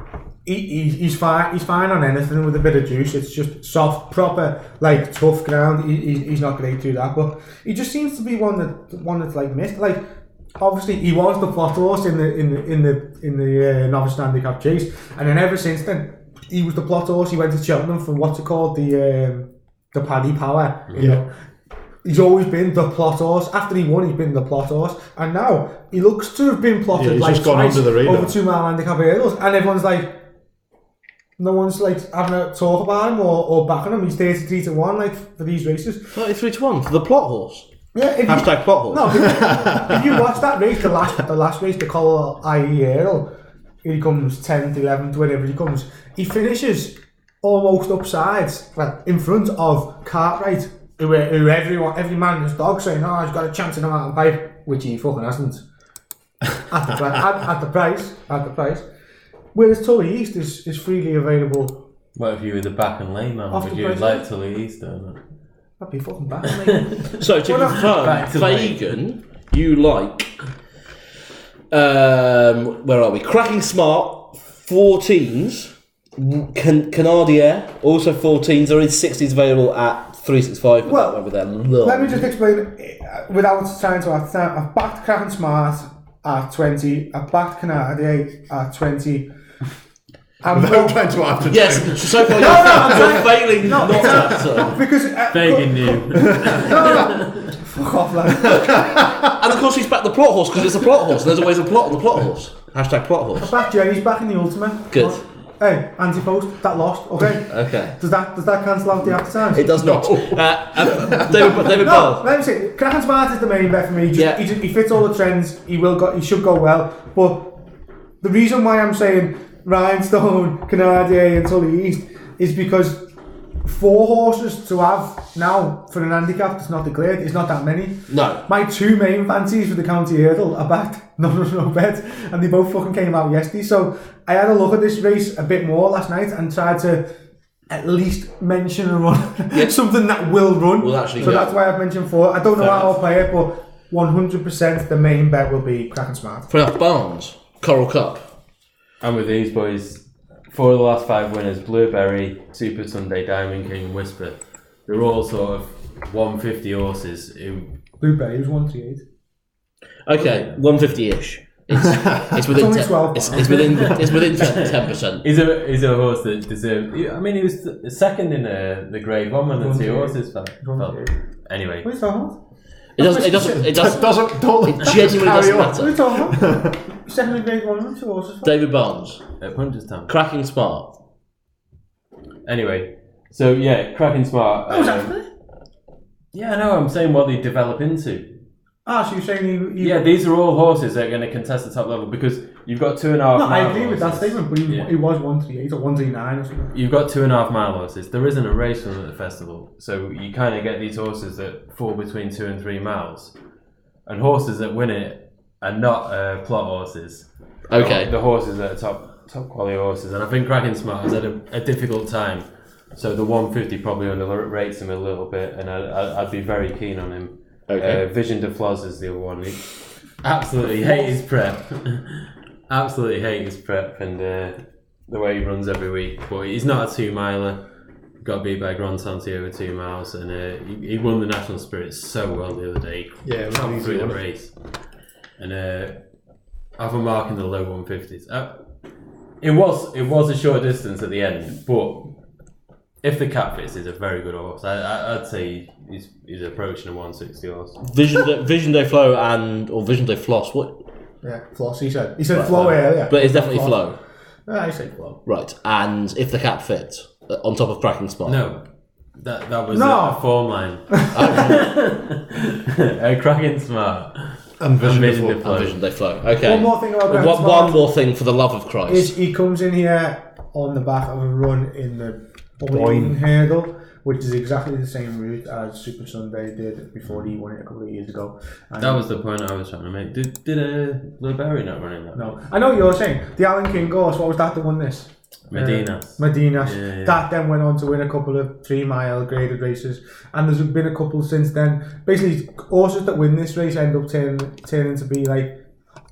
S2: he, he, he's fine. He's fine on anything with a bit of juice. It's just soft, proper, like tough ground. He, he, he's not great through that, but he just seems to be one that one that's like missed. Like obviously he was the plot horse in the in the in the in the uh, novice handicap chase, and then ever since then he was the plot horse. He went to Cheltenham for what's it called the um, the Paddy Power. You
S4: Yeah.
S2: know, he's always been the plot horse. After he won, he's been the plot horse, and now he looks to have been plotted
S4: Yeah, he's
S2: like
S4: just gone
S2: twice
S4: under the radar.
S2: over two mile handicap hurdles, and everyone's like. No one's like having a talk about him or, or backing him. He's 33 to 1 like for these races.
S1: 33 to 1 for the plot horse.
S2: Yeah, if you,
S1: Hashtag plot horse.
S2: no, if, if you watch that race, the last the last race, the Cole IE Earl, he comes 10th, 11th, whatever he comes, he finishes almost upsides, well, in front of Cartwright, who, who everyone, every man and his dog saying, oh, he's got a chance in the Martin Pipe, which he fucking hasn't. at, the, pri- at, at the price, at the price. Whereas Tully East is, is freely available.
S3: What if you were the back and lane man?
S2: Off
S3: Would
S2: the
S3: you
S2: price,
S3: like
S2: yeah.
S3: to leave Easter?
S2: That'd be fucking back bad, mate.
S1: So to
S2: Well, no,
S1: confirm,
S3: back to
S1: Fagan, you like um, where are we? Cracking Smart, 14s. Can Canardier, also 14s. There is 60s available at 365. but
S2: Well,
S1: that went with their
S2: Let me just explain uh, without trying to add time. I've backed Cracking Smart at 20. I've backed Canardier at 20. I'm
S4: Without
S2: not,
S4: trying to after
S1: Yes, so far you're,
S2: no, I'm
S1: you're
S2: trying-
S1: failing
S2: no,
S1: not
S2: no,
S1: to. so.
S2: because uh,
S3: Fagan knew.
S2: fuck off, lad.
S1: And of course he's backed the plot horse because it's a plot horse. and There's always a plot on the plot horse. Hashtag plot horse.
S2: back Jenny's back in the ultimate.
S1: Good.
S2: Hey, anti-post, that lost, okay?
S1: Okay.
S2: Does that does that cancel out the after times?
S1: It does not. Uh, uh, David, David
S2: No,
S1: Barnes.
S2: let me say, Cracking Smart is the main bet for me. Just,
S1: Yeah.
S2: he, just, he fits all the trends. He will go. He should go well. But the reason why I'm saying Rhinestone, Canardier, and Tully East is because four horses to have now for an handicap that's not declared is not that many.
S1: No.
S2: My two main fancies for the county hurdle are backed. No, no, no bet, and they both fucking came out yesterday. So I had a look at this race a bit more last night and tried to at least mention a run, yeah. something that will run.
S1: Will actually
S2: so
S1: go.
S2: that's why I've mentioned four. I don't know
S1: Fair
S2: how
S1: enough.
S2: I'll play it, but 100% the main bet will be Cracking Smart.
S1: Fair enough. Barnes. Coral Cup.
S3: And with these boys, four of the last five winners Bleu Berry, Super Sunday, Diamond King, and Whisper. They're all sort of 150 horses who
S2: Bleu Berry was 138.
S1: Okay, 150-ish. It's, it's within
S2: only
S1: ten-
S2: 12
S1: it's, it's within it's within ten percent.
S3: Is a he's a horse that deserves. I mean, he was second in uh, the Grade One when the two horses felt. felt.
S2: 138.
S3: Anyway,
S2: What are you talking about?
S1: It doesn't. It doesn't. It
S4: That
S1: doesn't.
S4: doesn't, don't,
S1: It genuinely doesn't
S4: on.
S2: What are you
S1: matter.
S2: talking about? Second grade one two horses.
S1: David Barnes,
S3: at Punchestown.
S1: cracking smart.
S3: Anyway, so yeah, cracking smart.
S2: Oh, was
S3: um,
S2: that
S3: yeah, I know. I'm saying what they develop into.
S2: Ah, so you're saying you. you
S3: Yeah, these are all horses that are going to contest the top level because you've got two and a half.
S2: No, I agree with that
S3: horses.
S2: statement, but he,
S3: Yeah.
S2: he was 138 or 139 or something.
S3: You've got two and a half mile horses. There isn't a race for them at the festival, so you kind of get these horses that fall between two and three miles, and horses that win it are not uh, plot horses.
S1: Okay.
S3: the, the horses that are top top quality horses, and I think Cracking Smart has had a, a difficult time. So the 150 probably underrates him a little bit, and I, I, I'd be very keen on him.
S1: Okay.
S3: Uh, Vision de Floz is the other one. He absolutely hate his prep. absolutely hate his prep and uh, the way he runs every week. But he's not a two miler. Got beat by Grand Sancy over two miles, and uh, he, he won the National Spirit so well the other day.
S4: Yeah, it was
S3: Top
S4: an easy
S3: through the
S4: one.
S3: race, and uh, have a mark in the low 150s. Uh, it was it was a short distance at the end, but if the cap fits, he's a very good horse. I, I, I'd say he's, he's approaching a 160 horse.
S1: Vision de, Vision de Flow and or Vision de Floss. What?
S2: Yeah, Floss, he said. He said flow earlier.
S1: But it's definitely
S2: Floss.
S1: Flow.
S2: Ah, I say flow.
S1: Right. And if the cap fits uh, on top of cracking smart.
S3: No, that that was
S2: No.
S3: a, a form line. a cracking smart.
S4: And Vision
S3: Vision
S4: of
S3: de
S4: Flow.
S3: Flow.
S1: And Vision de Flow. Okay.
S2: One more thing about
S1: One,
S2: Kraken
S1: one more thing for the love of Christ.
S2: is he comes in here on the back of a run in the Boyne hurdle, which is exactly the same route as Supasundae did before he won it a couple of years ago. And
S3: That was the point I was trying to make. Did did uh, Bleu Berry not run in that?
S2: no, I know what you're saying. The Alan King horse, what was that that won this?
S3: Medina.
S2: Uh, Medina.
S3: Yeah, yeah.
S2: That then went on to win a couple of three mile graded races, and there's been a couple since then. Basically, horses that win this race end up turning turning to be like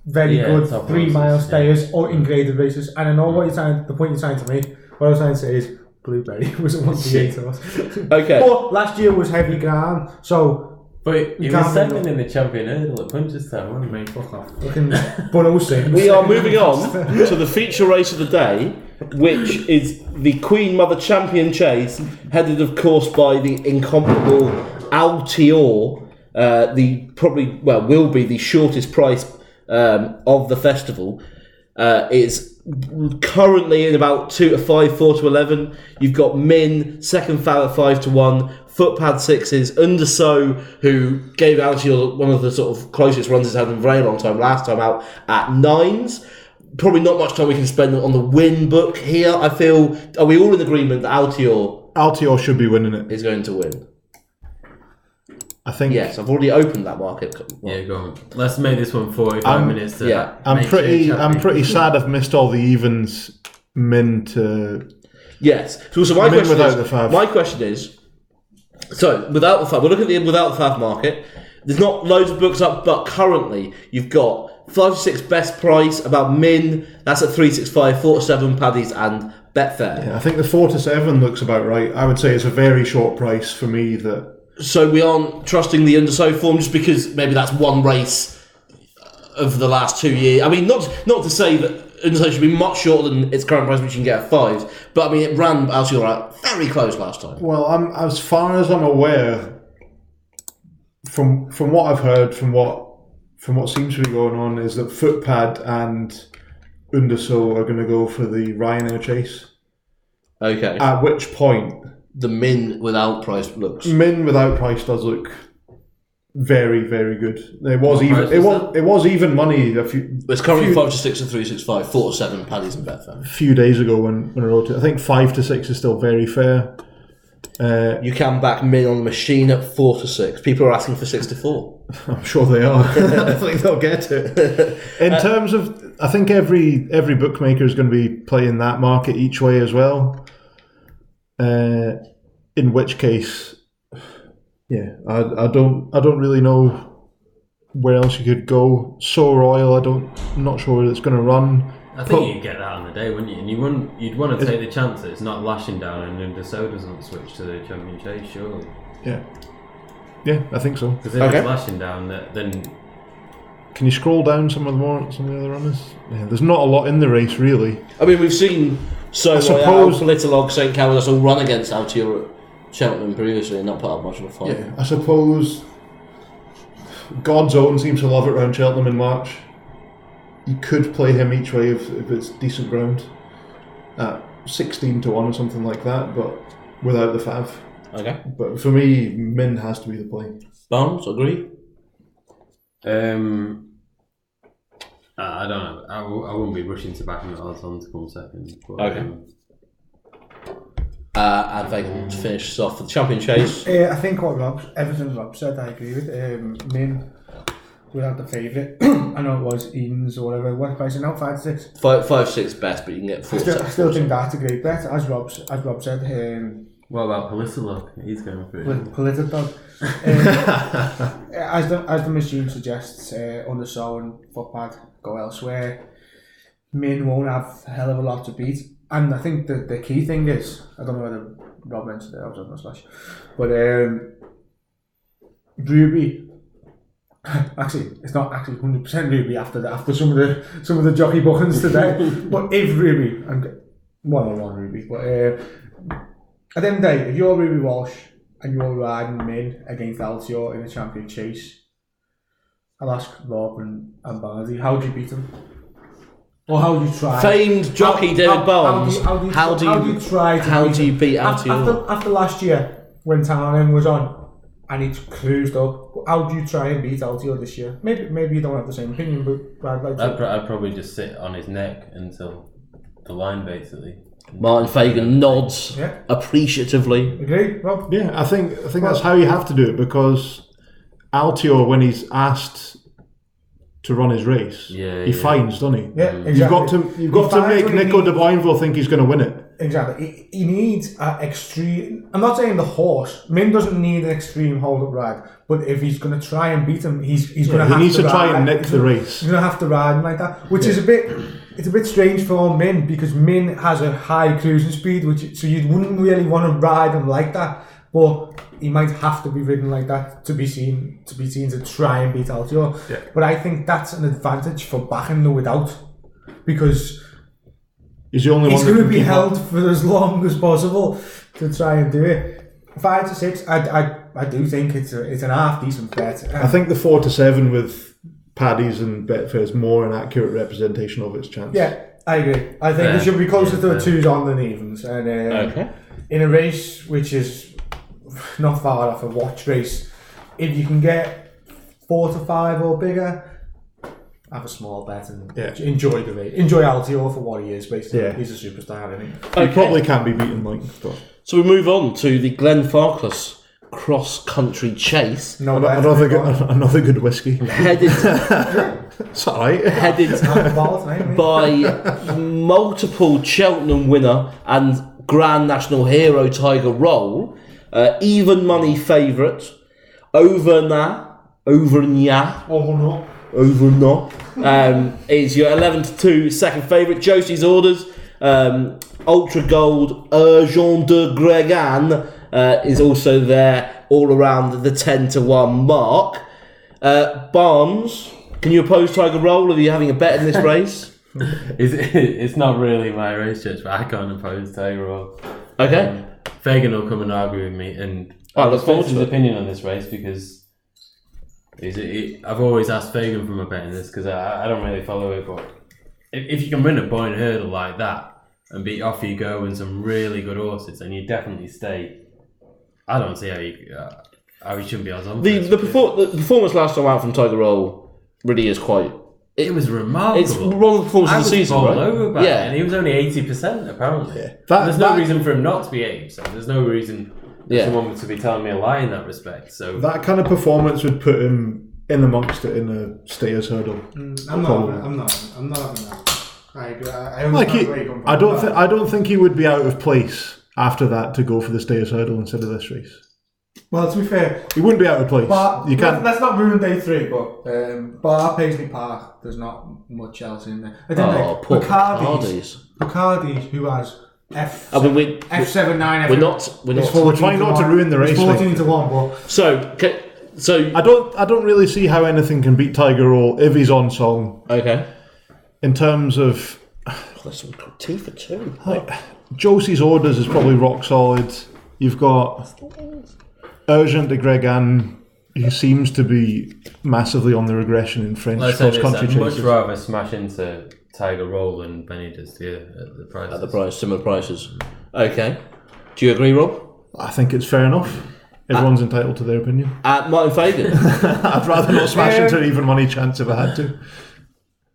S2: very
S3: Yeah,
S2: good three
S3: horses,
S2: mile stayers or in graded races. And I know what you're trying. The point you're trying to make. What I was trying to say is Bleu Berry was a one to eight horse.
S1: Okay.
S2: But last year was heavy ground, so
S3: But he was
S2: can't
S3: second in the champion hurdle at Punchestown, wasn't he?
S2: fuck off. Fucking Burrow sings.
S1: We are moving on to the feature race of the day, which is the Queen Mother Champion Chase, headed, of course, by the incomparable Altior, uh, the probably, well, will be the shortest price um, of the festival. Uh, it's currently in about 2 to 5, 4 to 11. You've got Min, second foul at 5 to 1, footpad sixes, Un de Sceaux, who gave Altior one of the sort of closest runs he's had in a very long time, last time out at nines. Probably not much time we can spend on the win book here. I feel, are we all in agreement that Altior
S4: Altior should be winning it.
S1: is going to win?
S4: I think.
S1: Yes, I've already opened that market.
S3: Yeah, go on. Let's make this one 45
S4: I'm-
S3: minutes. To
S1: yeah,
S4: I'm pretty. I'm pretty sad. I've missed all the evens. Min to
S1: Yes. So, so my question
S4: without
S1: is,
S4: the fav.
S1: my question is, so without the fav, we're looking at the without the fav market. There's not loads of books up, but currently you've got five to six best price about min. That's at three six five, four to seven paddies and Betfair.
S4: Yeah, I think the four to seven looks about right. I would say it's a very short price for me. That
S1: So we aren't trusting the Un de Sceaux form just because maybe that's one race of the last two years. I mean, not not to say that Un de Sceaux should be much shorter than its current price, which you can get at fives. But I mean, it ran Altior out very close last time.
S4: well, I'm as far as I'm aware. From from what I've heard, from what from what seems to be going on, is that Footpad and Un de Sceaux are going to go for the Ryanair chase.
S1: Okay.
S4: At which point,
S1: the min without price looks.
S4: Min without price does look very, very good. It was
S3: What
S4: even
S3: price
S4: it
S3: was
S4: was it was even money a few
S1: It's currently
S4: few-
S1: five to six and three six five, four to seven paddies and Betfair.
S4: A few days ago when, when I wrote it. I think five to six is still very fair. Uh,
S1: You can back min on the machine at four to six. People are asking for six to four.
S4: I'm sure they are. I think they'll get it. In terms of, I think every every bookmaker is going to be playing that market each way as well. Uh, in which case, yeah, I, I don't I don't really know where else you could go. Sceau Royal, I don't, I'm not sure where it's going to run.
S3: I think
S4: But-
S3: you'd get that on the day, wouldn't you? And you wouldn't, you'd want to take the chance that it's not lashing down and then the so doesn't switch to the champion chase, surely.
S4: Yeah, yeah, I think so.
S3: Because if
S1: Okay.
S3: it's lashing down, then
S4: Can you scroll down some of the more some of the other runners? Yeah, there's not a lot in the race really.
S1: I mean, we've seen Sceau Royal,
S4: suppose-
S1: Politologue, St. Coward's all run against Altior at Cheltenham previously and not put up much of a fight.
S4: Yeah, I suppose God's Own seems to love it around Cheltenham in March. You could play him each way if, if it's decent ground at 16 to 1 or something like that, but without the fav.
S1: Okay.
S4: But for me, Min has to be the play.
S1: Barnes, agree?
S3: Um, I I don't know. I, w- I wouldn't be rushing to back him at odds on to come second. But,
S1: Okay.
S3: um,
S1: Uh, and Vegan finishes off with the champion chase.
S2: Uh, I think what Rob, everything Rob said, I agree with. Um, Min, have the favourite, I know it was Eden's or whatever. What price is it now? Five six.
S1: Five, five, six best, but you can get
S2: I
S1: four,
S2: still, I
S1: seven,
S2: still
S1: four,
S2: think that's a great bet. As Rob, as Rob said, um,
S3: what about Politologue? He's going for it.
S2: Political. Um, as the as the machine suggests, uh, Un de Sceaux and Footpad go elsewhere. Min won't have a hell of a lot to beat, and I think the the key thing is I don't know whether Rob mentioned it. I was on the slash, but um, Ruby. Actually, it's not actually hundred percent Ruby after the, after some of the some of the jockey buttons today. but if Ruby, one on one Ruby, but uh, at the end of the day, if you're Ruby Walsh and you're riding Min against Altior in a champion chase, I'll ask Rob and, and Barney, how do you beat them? Or how do you try?
S1: Famed jockey
S2: How-
S1: David
S2: how-
S1: Barnes.
S2: How do you,
S1: How do you,
S2: how do you try to
S1: how
S2: beat
S1: do you beat
S2: Af-
S1: Altior?
S2: After, after last year, when Townend was on and he cruised up, how do you try and beat Altior this year? Maybe maybe you don't have the same opinion, but, but I'd like
S3: I'd,
S2: to.
S3: I'd probably just sit on his neck until the line, basically.
S1: Martin Fagan nods
S2: Yeah.
S1: appreciatively.
S2: Agree, Rob?
S4: Yeah, I think I think that's how you have to do it because Altior, when he's asked to run his race,
S3: Yeah,
S4: he
S3: yeah.
S4: finds, doesn't he?
S2: Yeah, mm. exactly.
S4: You've got to you've
S2: He
S4: got to make Nico de
S2: needs-
S4: Boinville think he's going to win it.
S2: Exactly. He, he needs an extreme. I'm not saying the horse. Min doesn't need an extreme hold up ride, but if he's going to try and beat him, he's he's going to
S4: he
S2: have
S4: needs
S2: to
S4: to try
S2: ride.
S4: and nick the race.
S2: He's going to have to ride him like that, which is a bit. It's a bit strange for Min because Min has a high cruising speed, which so you wouldn't really want to ride him like that. But he might have to be ridden like that to be seen to be seen to try and beat Altior.
S4: Yeah.
S2: But I think that's an advantage for backing the without because
S4: He's the only
S2: He's
S4: one. that
S2: going to be
S4: keep up.
S2: held for as long as possible to try and do it. Five to six, I, I, I do think it's a, it's an half decent bet.
S4: I think the four to seven with Paddy's and Betfair is more an accurate representation of its chance.
S2: yeah, I agree. I think
S3: Fair.
S2: it should be closer
S3: Yeah,
S2: to a
S3: fair.
S2: twos on than evens. And uh,
S1: Okay.
S2: in a race which is not far off a watch race, if you can get four to five or bigger, have a small bet and
S4: Yeah.
S2: enjoy the race. Enjoy Altior for what he is. Basically,
S4: Yeah.
S2: he's a superstar. I think.
S4: He
S1: Okay.
S4: probably can't be beaten, Mike. But
S1: So we move on to the Glenfarclas cross country chase.
S2: No,
S4: another good, another good whiskey.
S1: Headed
S4: It's all right.
S1: headed by multiple Cheltenham winner and Grand National Hero Tiger Roll, uh, even money favourite, Auvergnat, Auvergnat,
S2: Oh no.
S1: Auvergnat, um, is your 11 to 2 second favourite. Josie's orders, um, Ultra Gold, Urgent de Gregaine uh, is also there all around the 10 to 1 mark. Uh, Barnes, can you oppose Tiger Roll? Are you having a bet in this race?
S3: It's, it's not really my race, Judge, but I can't oppose Tiger Roll.
S1: Okay.
S3: Um, Fagan will come and argue with me, and
S1: I
S3: I
S1: look
S3: respect
S1: forward to it.
S3: opinion on this race because he's, he, I've always asked Fagan for my bet in this because I, I don't really follow it, but if, if you can win a point hurdle like that and be off you go and some really good horses, then you definitely stay. I don't see how you uh, how you shouldn't be on
S1: The the, perfor- the performance last time out from Tiger Roll really is quite.
S3: It was remarkable.
S1: It's one of the performances
S3: I
S1: of the season,
S3: all
S1: right?
S3: over about
S1: Yeah.
S3: it, and he was only eighty percent apparently.
S4: That-
S3: There's no
S4: that-
S3: reason for him not to be eighty percent. There's no reason
S1: Yeah.
S3: someone to be telling me a lie in that respect. So
S4: That kind of performance would put him in amongst it in a stayers hurdle.
S2: I'm not.
S4: Probably.
S2: I'm not. I'm not having that. I agree. I, I
S4: Like he,
S2: where you're coming from.
S4: I don't
S2: but-
S4: think I don't think he would be out of place after that to go for the stayers hurdle instead of this race.
S2: Well, to be fair,
S4: He wouldn't be out of place.
S2: but
S4: you can't.
S2: Let's not ruin day three. But um, Bar Paisley Park, there's not much else in there. I think
S1: Oh,
S2: like
S1: poor
S2: Bacardys,
S1: Bacardys.
S2: Bacardys, who has F
S1: I mean, we,
S2: F seven nine.
S1: we're not. We're
S2: It's
S1: not.
S2: 14
S4: trying not to ruin the race,
S2: It's fourteen to one, but
S1: So, okay, so
S4: I don't. I don't really see how anything can beat Tiger Roll if he's on song.
S1: okay.
S4: In terms of
S1: There's some tea for two.
S4: Josie's orders is probably rock solid. You've got Urgent de Gregaine, who seems to be massively on the regression in French
S3: let's
S4: cross country
S3: I'd much
S4: chases.
S3: rather smash into Tiger Roll than Benny does here at the price.
S1: At the price, similar prices. Okay. Do you agree, Rob?
S4: I think it's fair enough. Everyone's entitled to their opinion.
S1: At Martin Fagan.
S4: I'd rather not smash into an even money chance if I had to.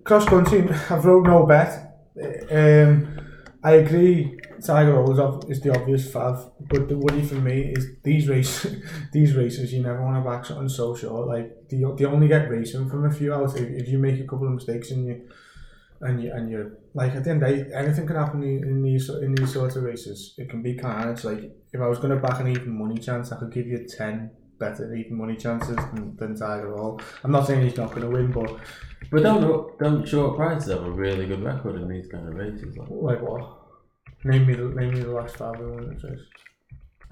S2: cross country, I've rolled no bet. Um, I agree. Tiger Roll is, ob- is the obvious fav, but the worry for me is these races. these races, you never want to back something so short. Like they, they only get racing from a few hours. If, if you make a couple of mistakes and you and you and you're like at the end of the day, anything can happen in, in these in these sorts of races. It can be carnage. Like if I was going to back an even money chance, I could give you ten better even money chances than, than Tiger Roll. I'm not saying he's not going to win, but
S3: But don't don't short prices have a really good record in these kind of races. Like.
S2: Like what? Name me the name me the last five won this race.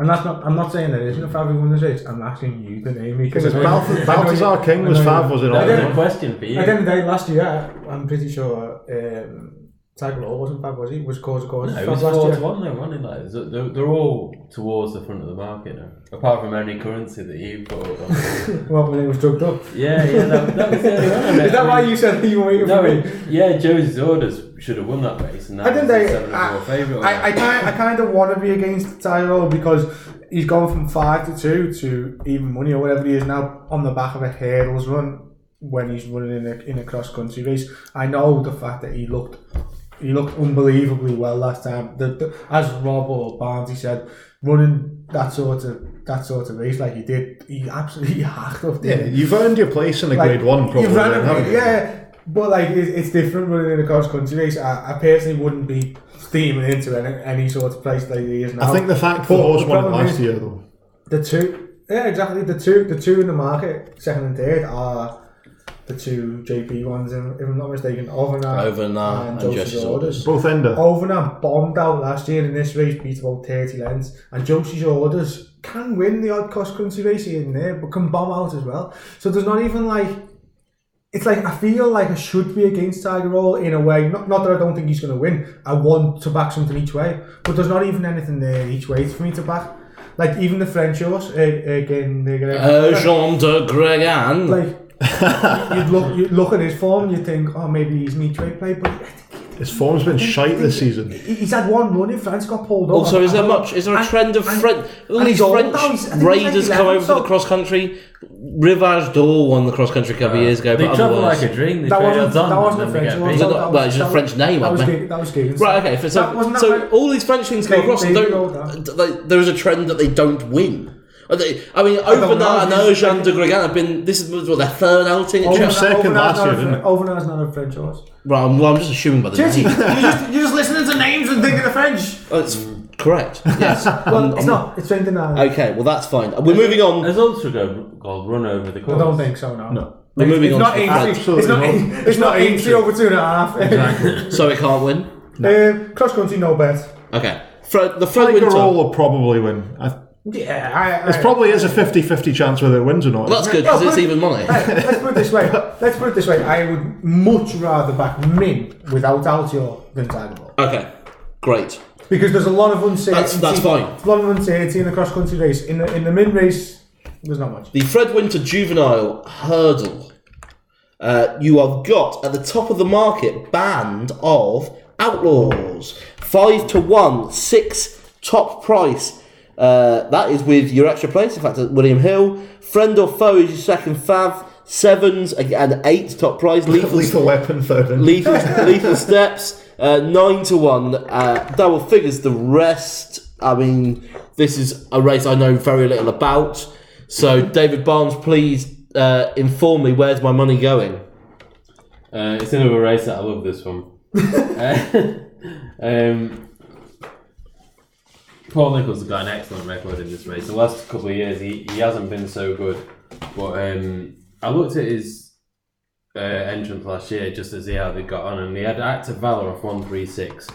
S2: And that's not. I'm not saying there isn't a five we won this race. I'm asking you to name me because
S4: Because Balthazar, Balthazar King was Fav, was it
S3: That
S4: not?
S3: was a question for you.
S2: At the end of the day, last year, I'm pretty sure um, Tiger Roll wasn't Fab, was he? Was Cause of Cause
S3: No, it was
S2: last
S3: four
S2: year?
S3: to one though, wasn't it? Like, they're, they're all towards the front of the market now. Apart from any currency that you put up on.
S2: Well, when it was drugged up.
S3: yeah, yeah, that, that was the only one.
S2: Is that why you said you were waiting
S3: No,
S2: for me?
S3: yeah, Joe's orders should have won that race, and that
S2: I didn't
S3: was
S2: they,
S3: seven
S2: I,
S3: favourite.
S2: I, I, kind, I kind of want to be against Tyrell because he's gone from five to two to even money or whatever he is now on the back of a hurdles run when he's running in a in a cross country race. I know the fact that he looked he looked unbelievably well last time. The, the, as Rob or Barnsley said, running that sort of that sort of race like he did, he absolutely hacked up.
S4: Yeah, you've earned your place in a
S2: Like,
S4: grade one, probably.
S2: you've ran
S4: then,
S2: a- yeah, but like it, it's different running in a cross country race. I, I personally wouldn't be steaming into any, any sort of place like he is now.
S4: I think the fact
S2: But
S4: the horse won last
S2: is-
S4: year, though.
S2: the two, yeah, exactly. The two, the two in the market, second and third, are the two JP ones. If if I'm not mistaken, Auvergnat
S1: Auvergnat and Jesse's Orders.
S4: Both ender.
S2: Auvergnat bombed out last year in this race, beat about 30 lengths, and Josie's Orders can win the odd cross country race here and there, but can bomb out as well. So there's not even like. It's like I feel like I should be against Tiger Roll in a way. Not, not that I don't think he's going to win. I want to back something each way, but there's not even anything there each way for me to back. Like even the French horse uh, again, they're gonna,
S1: Uh, Jean de Gregan.
S2: like you'd look you'd look at his form, you'd think, oh maybe he's an each way play, but
S4: His form's been shite this season.
S2: he's had one run in France, got pulled off.
S1: Also, is there much? Is there a
S2: And-
S1: trend of
S2: and-
S1: French? All these French
S2: now, he's- I think he's
S1: raiders come
S2: 11,
S1: over for the cross country. Rivage d'Or won the cross country a couple of uh, years ago,
S3: They
S1: but
S3: travel
S1: otherwise,
S3: like a dream. They
S2: That wasn't
S3: odds
S2: that wasn't a French
S3: get
S2: horse.
S3: beat.
S1: Well,
S2: that
S1: well,
S2: was-
S1: it's a French name,
S2: That was
S1: wasn't it?
S2: Gig- that was Giggins.
S1: right? Okay, so
S2: That
S1: so all these French things come across and
S2: maybe rolled
S1: don't. There is a trend that they don't win. Are they- I mean,
S2: don't know,
S1: Auvergnat and
S2: he's-
S1: Urgent de Gregaine have been. This is what their third outing at
S2: Auvergnat-
S1: Chelsea.
S4: second
S2: Auvergnat's
S4: last
S2: not
S4: year,
S2: a
S4: didn't
S2: Fre- Auvergnat's not a French horse.
S1: Right, I'm, well, I'm just assuming by the
S2: Jesse,
S1: name.
S2: you're just, you're just listening to names and thinking of French.
S1: That's correct. Yes.
S2: Well,
S1: I'm-
S2: it's
S1: I'm-
S2: not. It's French now.
S1: Okay, well that's fine. We're moving on.
S3: Has also Gold called run over the
S2: I
S3: course?
S2: don't think so. No.
S4: No.
S1: We're
S2: It's-
S1: moving
S2: it's
S1: on
S2: Not
S1: to the
S2: 80,
S1: French.
S2: it's not.
S4: Absolutely
S2: It's, it's not
S4: not
S2: eighty over two and a half.
S3: Exactly.
S1: So it can't win.
S2: Um, cross country, no bet.
S1: Okay. Fred, the Fred
S4: Tiger
S1: Winter.
S4: Roll will probably win. I,
S2: Yeah, I, I,
S4: it probably is a 50-50 chance whether it wins or not.
S1: Well, that's good because
S2: No,
S1: it's even money.
S2: Hey, let's put it this way. Let's put it this way. I would much rather back Min without Altior than Tiger
S1: Okay, great.
S2: because there's a lot of uncertainty.
S1: That's- that's fine.
S2: A lot of uncertainty in the cross country race. In the in the Min race, there's not much.
S1: The Fred Winter Juvenile Hurdle. Uh, you have got at the top of the market band of outlaws, five to one, six top price. Uh, that is with your extra place. In fact, William Hill, friend or foe is your second fav. Sevens and eight top prize. Lethal,
S4: Lethal weapon third. and-
S1: lethal, lethal steps. Uh, nine to one. Uh, double figures. The rest. I mean, this is a race I know very little about. So, David Barnes, please uh, inform me where's my money going.
S3: Uh, it's another race that I love this one. Uh, um, Paul Nicholls has got an excellent record in this race. The last couple of years, he, he hasn't been so good. But um, I looked at his uh, entrance last year just to see how they got on, and he had Act Of Valour off 136,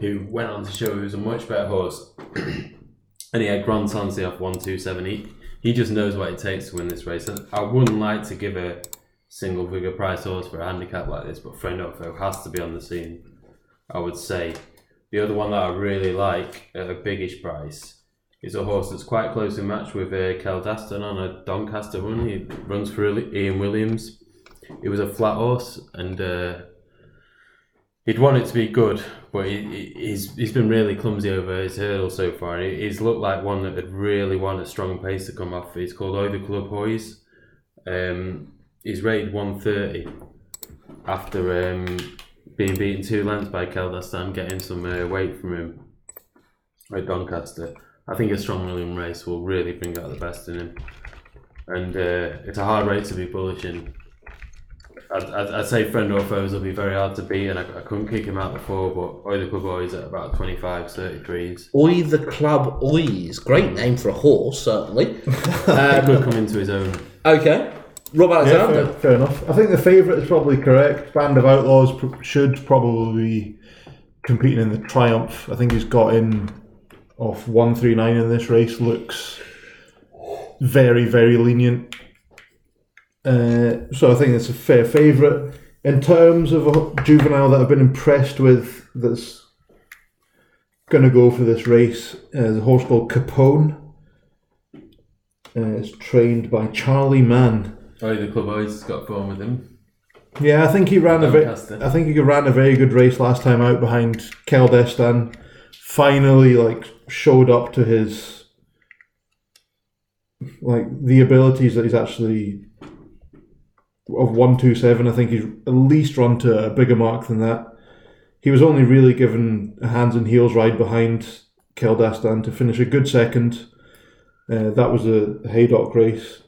S3: who went on to show he was a much better horse. and he had Grand Sancy off 127. He, he just knows what it takes to win this race. And I wouldn't like to give a single figure price horse for a handicap like this, but Friend Friendofo has to be on the scene, I would say. The other one that I really like at a biggish price is a horse that's quite closely matched with uh, Quel Destin on a Doncaster run. He runs for Ian Williams. It was a flat horse and uh, he'd want it to be good, but he, he- he's he's been really clumsy over his hurdle so far. He- He's looked like one that would really want a strong pace to come off. He's called Oi The Clubb Oi's. Um, he's rated 130 after um, being beaten two lengths by Quel Destin, getting some uh, weight from him at Doncaster. I think a strong William race will really bring out the best in him. And uh, it's a hard race to be bullish in. I'd, I'd, I'd say friend or foes will be very hard to beat, and I, I couldn't kick him out before, but Oi The Clubb Oi's at about 25, 33s.
S1: Oi The Clubb Oi's. Great name for a horse, certainly.
S3: He
S1: Um,
S3: could come into his own.
S1: okay. Rob
S4: Yeah,
S1: Alexander.
S4: fair, fair enough. I think the favourite is probably correct. Band of Outlaws pr- should probably be competing in the Triumph. I think he's got in off 139 in this race. Looks very, very lenient. Uh, so I think it's a fair favourite. In terms of a juvenile that I've been impressed with that's going to go for this race, uh, a horse called Capone. Uh, it's trained by Charlie Mann.
S3: Oi The Clubb Oi's has got form with him.
S4: Yeah, I think he ran a very, I think he ran a very good race last time out behind Quel Destin. Finally, like showed up to his like the abilities that he's actually of one two seven. I think he's at least run to a bigger mark than that. He was only really given a hands and heels ride behind Quel Destin to finish a good second. Uh, that was a Haydock race.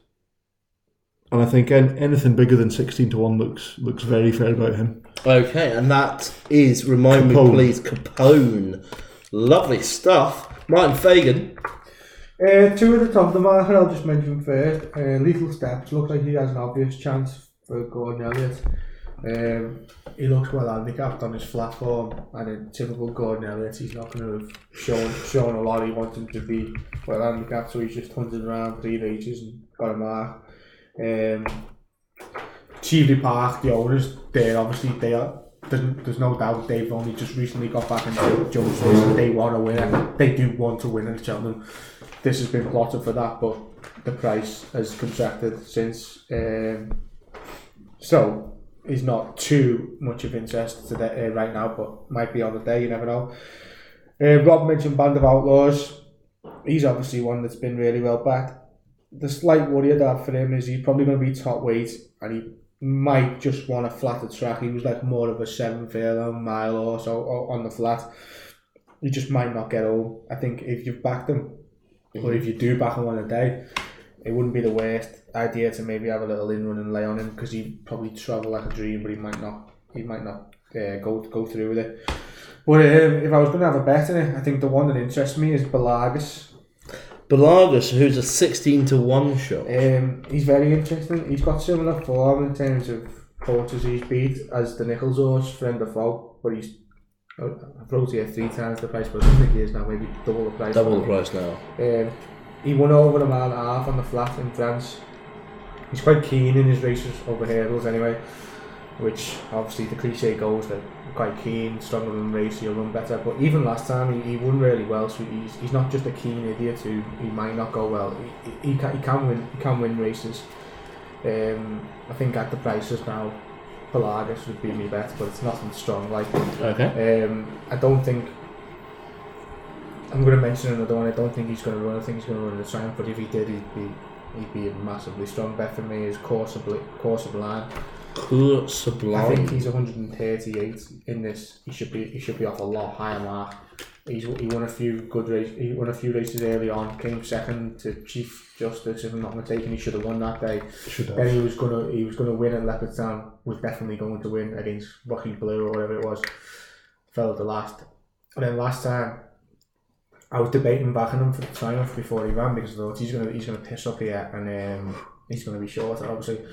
S4: And I think an- anything bigger than sixteen to one looks looks very fair about him.
S1: Okay, and that is, remind me please, Capone. Lovely stuff. Martin Fagan.
S2: Uh, two at the top of the market, I'll just mention first. Uh, Lethal Steps looks like he has an obvious chance for Gordon Elliott. Um, he looks well handicapped on his flat form, and in typical Gordon Elliott, he's not going to have shown shown a lot. He wants him to be well handicapped, so he's just hunted around three races and got a mark. Um, Cheveley Park, the owners, they obviously they are. There's, there's no doubt they've only just recently got back into Jones and they want to win and they do want to win at Cheltenham. This has been plotted for that, but the price has contracted since. Um, so he's not too much of interest to uh, right now, but might be on the day. You never know. Uh, Rob mentioned Band of Outlaws. He's obviously one that's been really well backed. The slight worry I have for him is he's probably going to be top weight, and he might just want a flatter track. He was like more of a seven furlong mile or so on the flat. He just might not get home. I think if you've backed him, or if you do back him on a day, it wouldn't be the worst idea to maybe have a little in run and lay on him because he'd probably travel like a dream, but he might not. He might not uh, go go through with it. But um, if I was going to have a bet in it, I think the one that interests me is Balagas.
S1: Balagas, who's a 16 to 1 shot.
S2: Um, he's very interesting. He's got similar form in terms of horses he's beat as the Nicholls horse, friend of foe, but he's oh, I've wrote here three times the price, but I think he is now maybe double the price.
S1: Double the price now.
S2: Um, he won over a mile and a half on the flat in France. He's quite keen in his races over hurdles anyway, which obviously the cliche goes that quite keen, stronger than race, he'll run better. But even last time he, he won really well, so he's, he's not just a keen idiot who he might not go well. He, he, he, can, he can win he can win races. Um, I think at the prices now, Pelagus would be my bet, but it's nothing strong. Like
S1: Okay.
S2: um, I don't think. I'm going to mention another one. I don't think he's going to run. I think he's going to run the Triumph. But if he did, he'd be he'd be a massively strong bet for me. Is Corsa Corsa Blind.
S1: Cool
S2: I think he's 138 in this. He should be he should be off a lot higher mark. He's he won a few good races. He won a few races early on. Came second to Chief Justice, if I'm not mistaken. He should have won that day.
S4: Should
S2: Then he was gonna he was gonna win at Leopardstown. Was definitely going to win against Rocky Blue or whatever it was. Fell at the last. And then last time, I was debating backing him for the sign off before he ran because I thought he's gonna he's gonna piss up here and um, he's gonna be short. And obviously,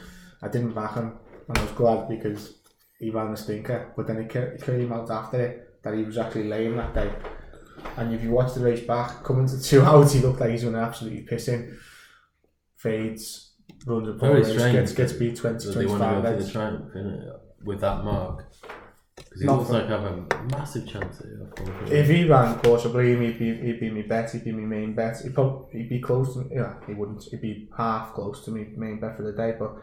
S2: I didn't back him, and I was glad because he ran the stinker. But then it it came out after it that he was actually lame that day. And if you watch the race back, coming to two outs, he looked like he's going to absolutely piss in. Fades, runs a poor
S3: Very
S2: race,
S3: strange.
S2: gets, gets beat 20,
S3: So they want to
S2: 25
S3: go the triumph with that mark. Because he
S2: Not
S3: looks like I have a massive chance at
S2: If he ran possibly, he'd be he'd be my bet. He'd be my main bet. He'd probably he'd be close to yeah. He wouldn't. He'd be half close to me main bet for the day, but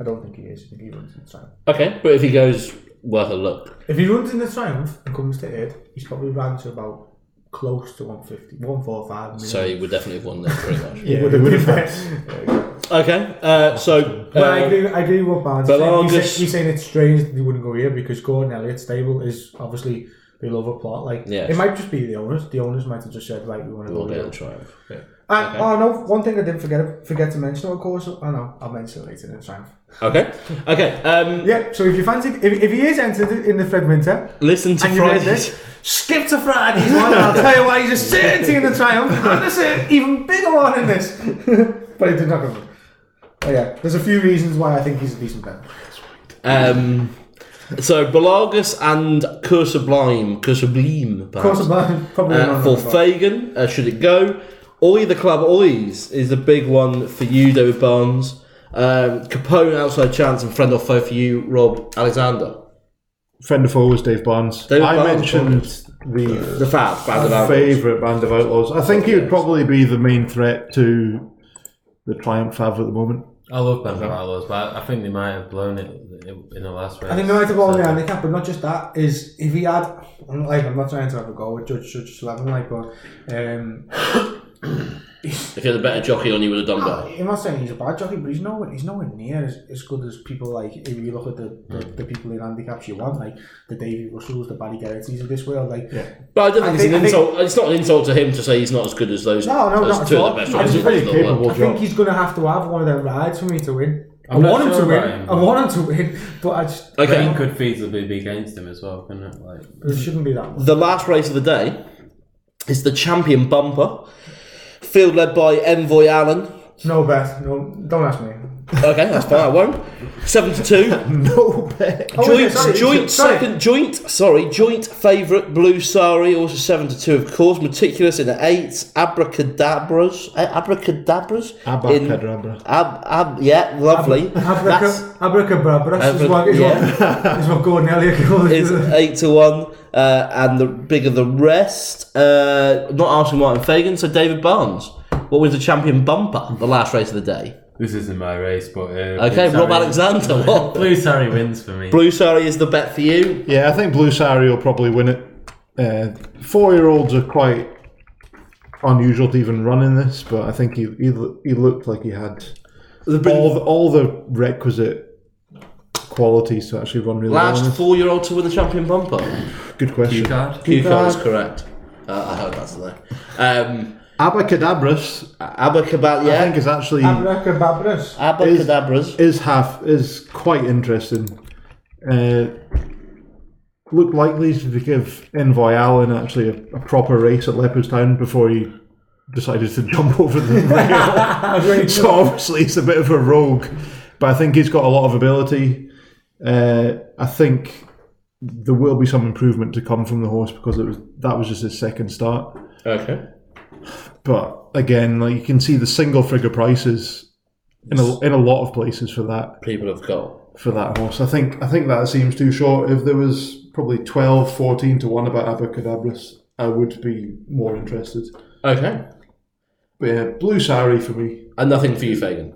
S2: I don't think he is. I think he runs in the triumph.
S1: Okay, but if he goes, worth a look.
S2: If he runs in the triumph and comes to it, he's probably ran to about close to 150, 145. minimum.
S1: So he would definitely have won this pretty much.
S2: He
S4: Yeah,
S2: would
S4: he
S2: have
S4: would
S2: been
S4: have.
S1: Okay, uh, so
S2: But I
S1: uh,
S2: agree. I agree with what Barnes saying. He's, saying- he's saying it's strange that he wouldn't go here because Gordon Elliott's stable is obviously they love a plot. Like
S1: Yes.
S2: it might just be the owners. The owners might have just said, right, we want to
S1: we'll get
S2: here.
S1: the triumph. Yeah.
S2: And,
S1: Okay.
S2: Oh no! One thing I didn't forget forget to mention, of course. Oh no, I'll mention it later in the triumph.
S1: Okay, okay. Um,
S2: Yeah. So if you fancy, if, if he is entered in the Fred Winter,
S1: listen to
S2: and you read
S1: Fridays.
S2: this, skip to Friday's one. I'll tell you why he's a certainty in the triumph. And there's an even bigger one in this. but he did not go. Oh yeah, there's a few reasons why I think he's a decent bet.
S1: Um, so Belagus and Coeur Sublime, Cursublime,
S2: Of course,
S1: perhaps,
S2: I'm probably
S1: uh,
S2: not
S1: for
S2: but-
S1: Fagan. Uh, should it go? Oi The Clubb Oi's is the big one for you, David Barnes. Um, Capone outside chance and friend or foe for you, Rob Alexander.
S4: Friend of foe was Dave Barnes.
S1: David
S4: I
S1: Barnes,
S4: mentioned the
S1: The Fab, Band of Outlaws.
S4: favourite band of outlaws. I think he would probably be the main threat to the Triumph Fav at the moment.
S3: I love Ben Carlos, but I think they might have blown it in the last race.
S2: I think they might have won the handicap, but not just that. Is if he had, I'm like, I'm not trying to have a go with Judge Judge Eleven, like, but um,
S1: If he had a better jockey on, he would have done better.
S2: I'm not saying he's a bad jockey, but he's nowhere, he's nowhere near as, as good as people like. If you look at the, the, hmm. the people in handicaps you want, like the Davy Russells, the Barry Geraghtys of this world, like.
S1: But I don't think
S2: I
S1: it's
S2: think-
S1: an
S2: I think-
S1: insult. It's not an insult to him to say he's not as good as those.
S2: No, no,
S1: those
S2: not
S1: two
S2: at
S1: of
S2: all.
S1: the best
S2: I
S1: riders
S2: just
S1: in the
S4: think he's capable.
S2: I think he's going to have to have one of their rides for me to win. I
S3: I'm not
S2: want him to win.
S3: him,
S2: I want him to win, but I just
S1: Okay.
S3: Rain could feasibly be against him as well, couldn't it? Like,
S2: it shouldn't be that. One.
S1: The last race of the day is the Champion Bumper, field led by Envoy Allen.
S2: No bet. No, don't ask me.
S1: Okay, that's fine. I won't. Seven to two.
S4: No bet.
S2: Oh,
S1: joint,
S2: okay, sorry,
S1: joint
S2: sorry.
S1: second, joint. Sorry, joint favourite. Blue Sari also seven to two. Of course, meticulous in the eights. Abracadabras. eh, Abracadabras. In,
S4: Abracadabra.
S1: ab, ab, yeah, lovely. That's-
S2: Abraca, abracabra. is
S1: Abra-
S2: what, is,
S1: yeah.
S2: what, is what Gordon Elliott called
S1: is
S2: it.
S1: eight to one, uh, and the bigger the rest. Uh, not asking Martin Fagan, so David Barnes. What was the champion bumper? The last race of the day.
S3: this isn't my race, but. Uh,
S1: Okay,
S3: Blue
S1: Rob
S3: Sari-
S1: Alexander. What?
S3: Blue Sari wins for me.
S1: Blue Sari is the bet for you.
S4: Yeah, I think Blue Sari will probably win it. Uh, Four-year-olds are quite unusual to even run in this, but I think he he, he looked like he had
S1: The
S4: all the, all the requisite qualities to actually run really well.
S1: last four-year-old to win the champion bumper.
S4: Good question.
S3: Cue Card.
S1: Cue Card is correct. Uh, I heard that's there. Um,
S4: Abacadabras,
S1: Abacadabra,
S4: I think, is actually
S2: Abracababras.
S1: Abacadabras.
S4: is half is quite interesting. Uh, looked likely to give Envoy Allen actually a, a proper race at Leopardstown before he decided to jump over the rail. so obviously he's a bit of a rogue, but I think he's got a lot of ability. Uh, I think there will be some improvement to come from the horse because it was that was just his second start.
S1: Okay.
S4: But again, like you can see the single figure prices in a, in a lot of places for that
S1: People have got.
S4: for that horse. I think I think that seems too short. If there was probably 12, 14 to one about Abacadabras, I would be more interested.
S1: Okay.
S4: But yeah, Blue Sari for me.
S1: And nothing for you, Fagan.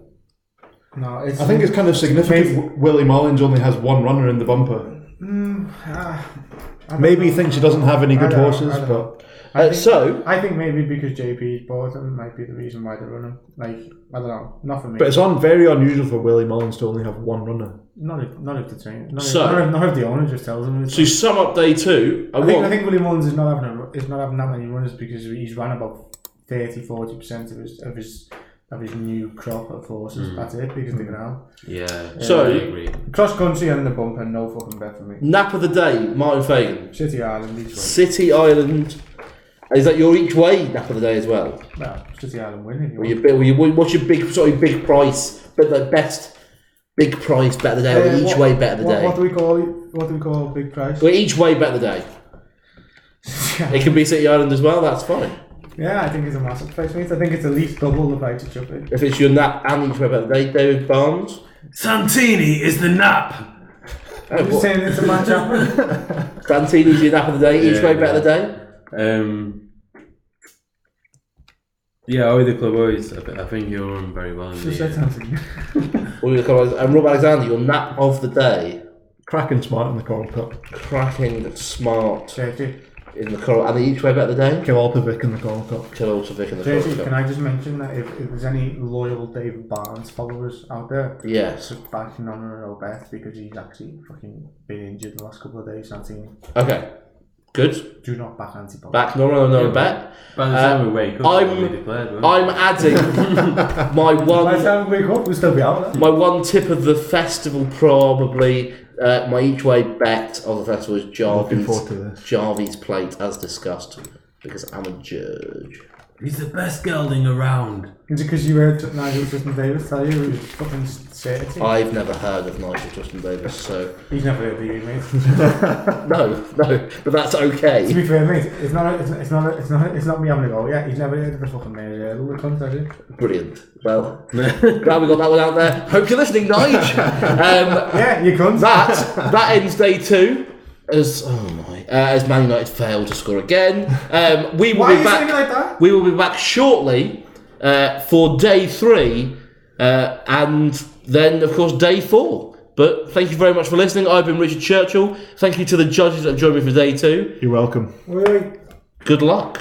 S2: No, it's.
S4: I think it's kind of significant. Willie Mullins only has one runner in the bumper.
S2: I don't
S4: Maybe he
S2: know.
S4: thinks he doesn't have any good horses, but.
S2: I
S1: Uh,
S2: think,
S1: so,
S2: I think maybe because JP's bought them might be the reason why they're running. Like I don't know, not for me.
S4: but it's on very unusual for Willie Mullins to only have one runner.
S2: not if not if the train, not,
S1: So-
S2: if, not, if, not if the owner just tells him.
S1: To sum up day two, I,
S2: I think, I think William Mullins is not having a, is not having that many runners because he's run about 30 40 percent of his of his of his new crop of horses. Hmm. That's it because they're hmm. ground.
S3: Yeah.
S1: So-
S3: I agree.
S2: Cross country and the bumper, no fucking bet for me.
S1: nap of the day, Martin Fagan.
S2: City Island each way.
S1: City Island. Is that your each way nap of the day as well?
S2: Well, City Island winning.
S1: Or your, bit- or your, what's your big sorry big price, but the best big price bet of the day, or the each way bet of the
S2: what,
S1: day?
S2: What do we call it? What do we call big price?
S1: Well, each way bet of the day. It can be City Island as well. That's fine.
S2: Yeah, I think it's a massive price, mate. I think it's at least double the price of Chuck
S1: If it's your nap and each way bet of the day, David Barnes.
S3: Santini is the nap.
S1: Oh,
S2: I'm just saying it's a match up.
S1: Santini's your nap of the day, each
S3: Yeah,
S1: way bet of the day.
S3: Um. Yeah, Oi The Clubb Oi's. I, I think you're run very well. In
S2: Just
S3: the,
S2: said something.
S1: Or your colours- And Rob Alexander, your nap of the day.
S4: Cracking Smart in the Coral Cup.
S1: Cracking Smart
S2: JJ,
S1: in the coral. And the each way bet of the day.
S4: Killultagh Vic in the Coral Cup.
S1: Killultagh Vic in the coral. Cup.
S2: can I just mention that if, if there's any loyal David Barnes followers out there,
S1: Yes.
S2: just backing on Robert because he's actually fucking been injured the last couple of days. Santini,
S1: Okay. Good.
S2: do not back anti
S1: Back normal, no bet.
S3: by the time
S1: Um,
S3: we wake up,
S1: I'm-
S3: it'll be declared. won't?
S1: I'm adding my
S2: By the
S1: one
S2: time we wake up, we'll still be out there.
S1: my one tip of the festival probably uh, my each way bet of the festival is
S4: Jarveys.
S1: Jarveys Plate as discussed because I'm a judge.
S3: He's the best gelding around.
S2: Is it because you heard Nigel Twiston-Davies tell you he was fucking certainty?
S1: I've never heard of Nigel Twiston-Davies, so
S2: He's never heard of you, mate.
S1: no, no, but that's okay.
S2: to
S1: okay.
S2: be fair, mate, it's not, it's, it's not, it's not, it's not me having a go. Yeah, he's never heard of the fucking mayor's hurdle. The cunt, has he?
S1: Brilliant. Well, glad we got that one out there. Hope you're listening, Nige. Um,
S2: Yeah, you cunt.
S1: that that ends day two. As oh my, uh, as Man United failed to score again. Um, we will
S2: Why are
S1: be
S2: you
S1: back.
S2: saying it like that?
S1: We will be back shortly uh, for day three, uh, and then of course day four. But thank you very much for listening. I've been Richard Churchill. Thank you to the judges that have joined me for day two.
S4: You're welcome.
S2: Wait.
S1: Good luck.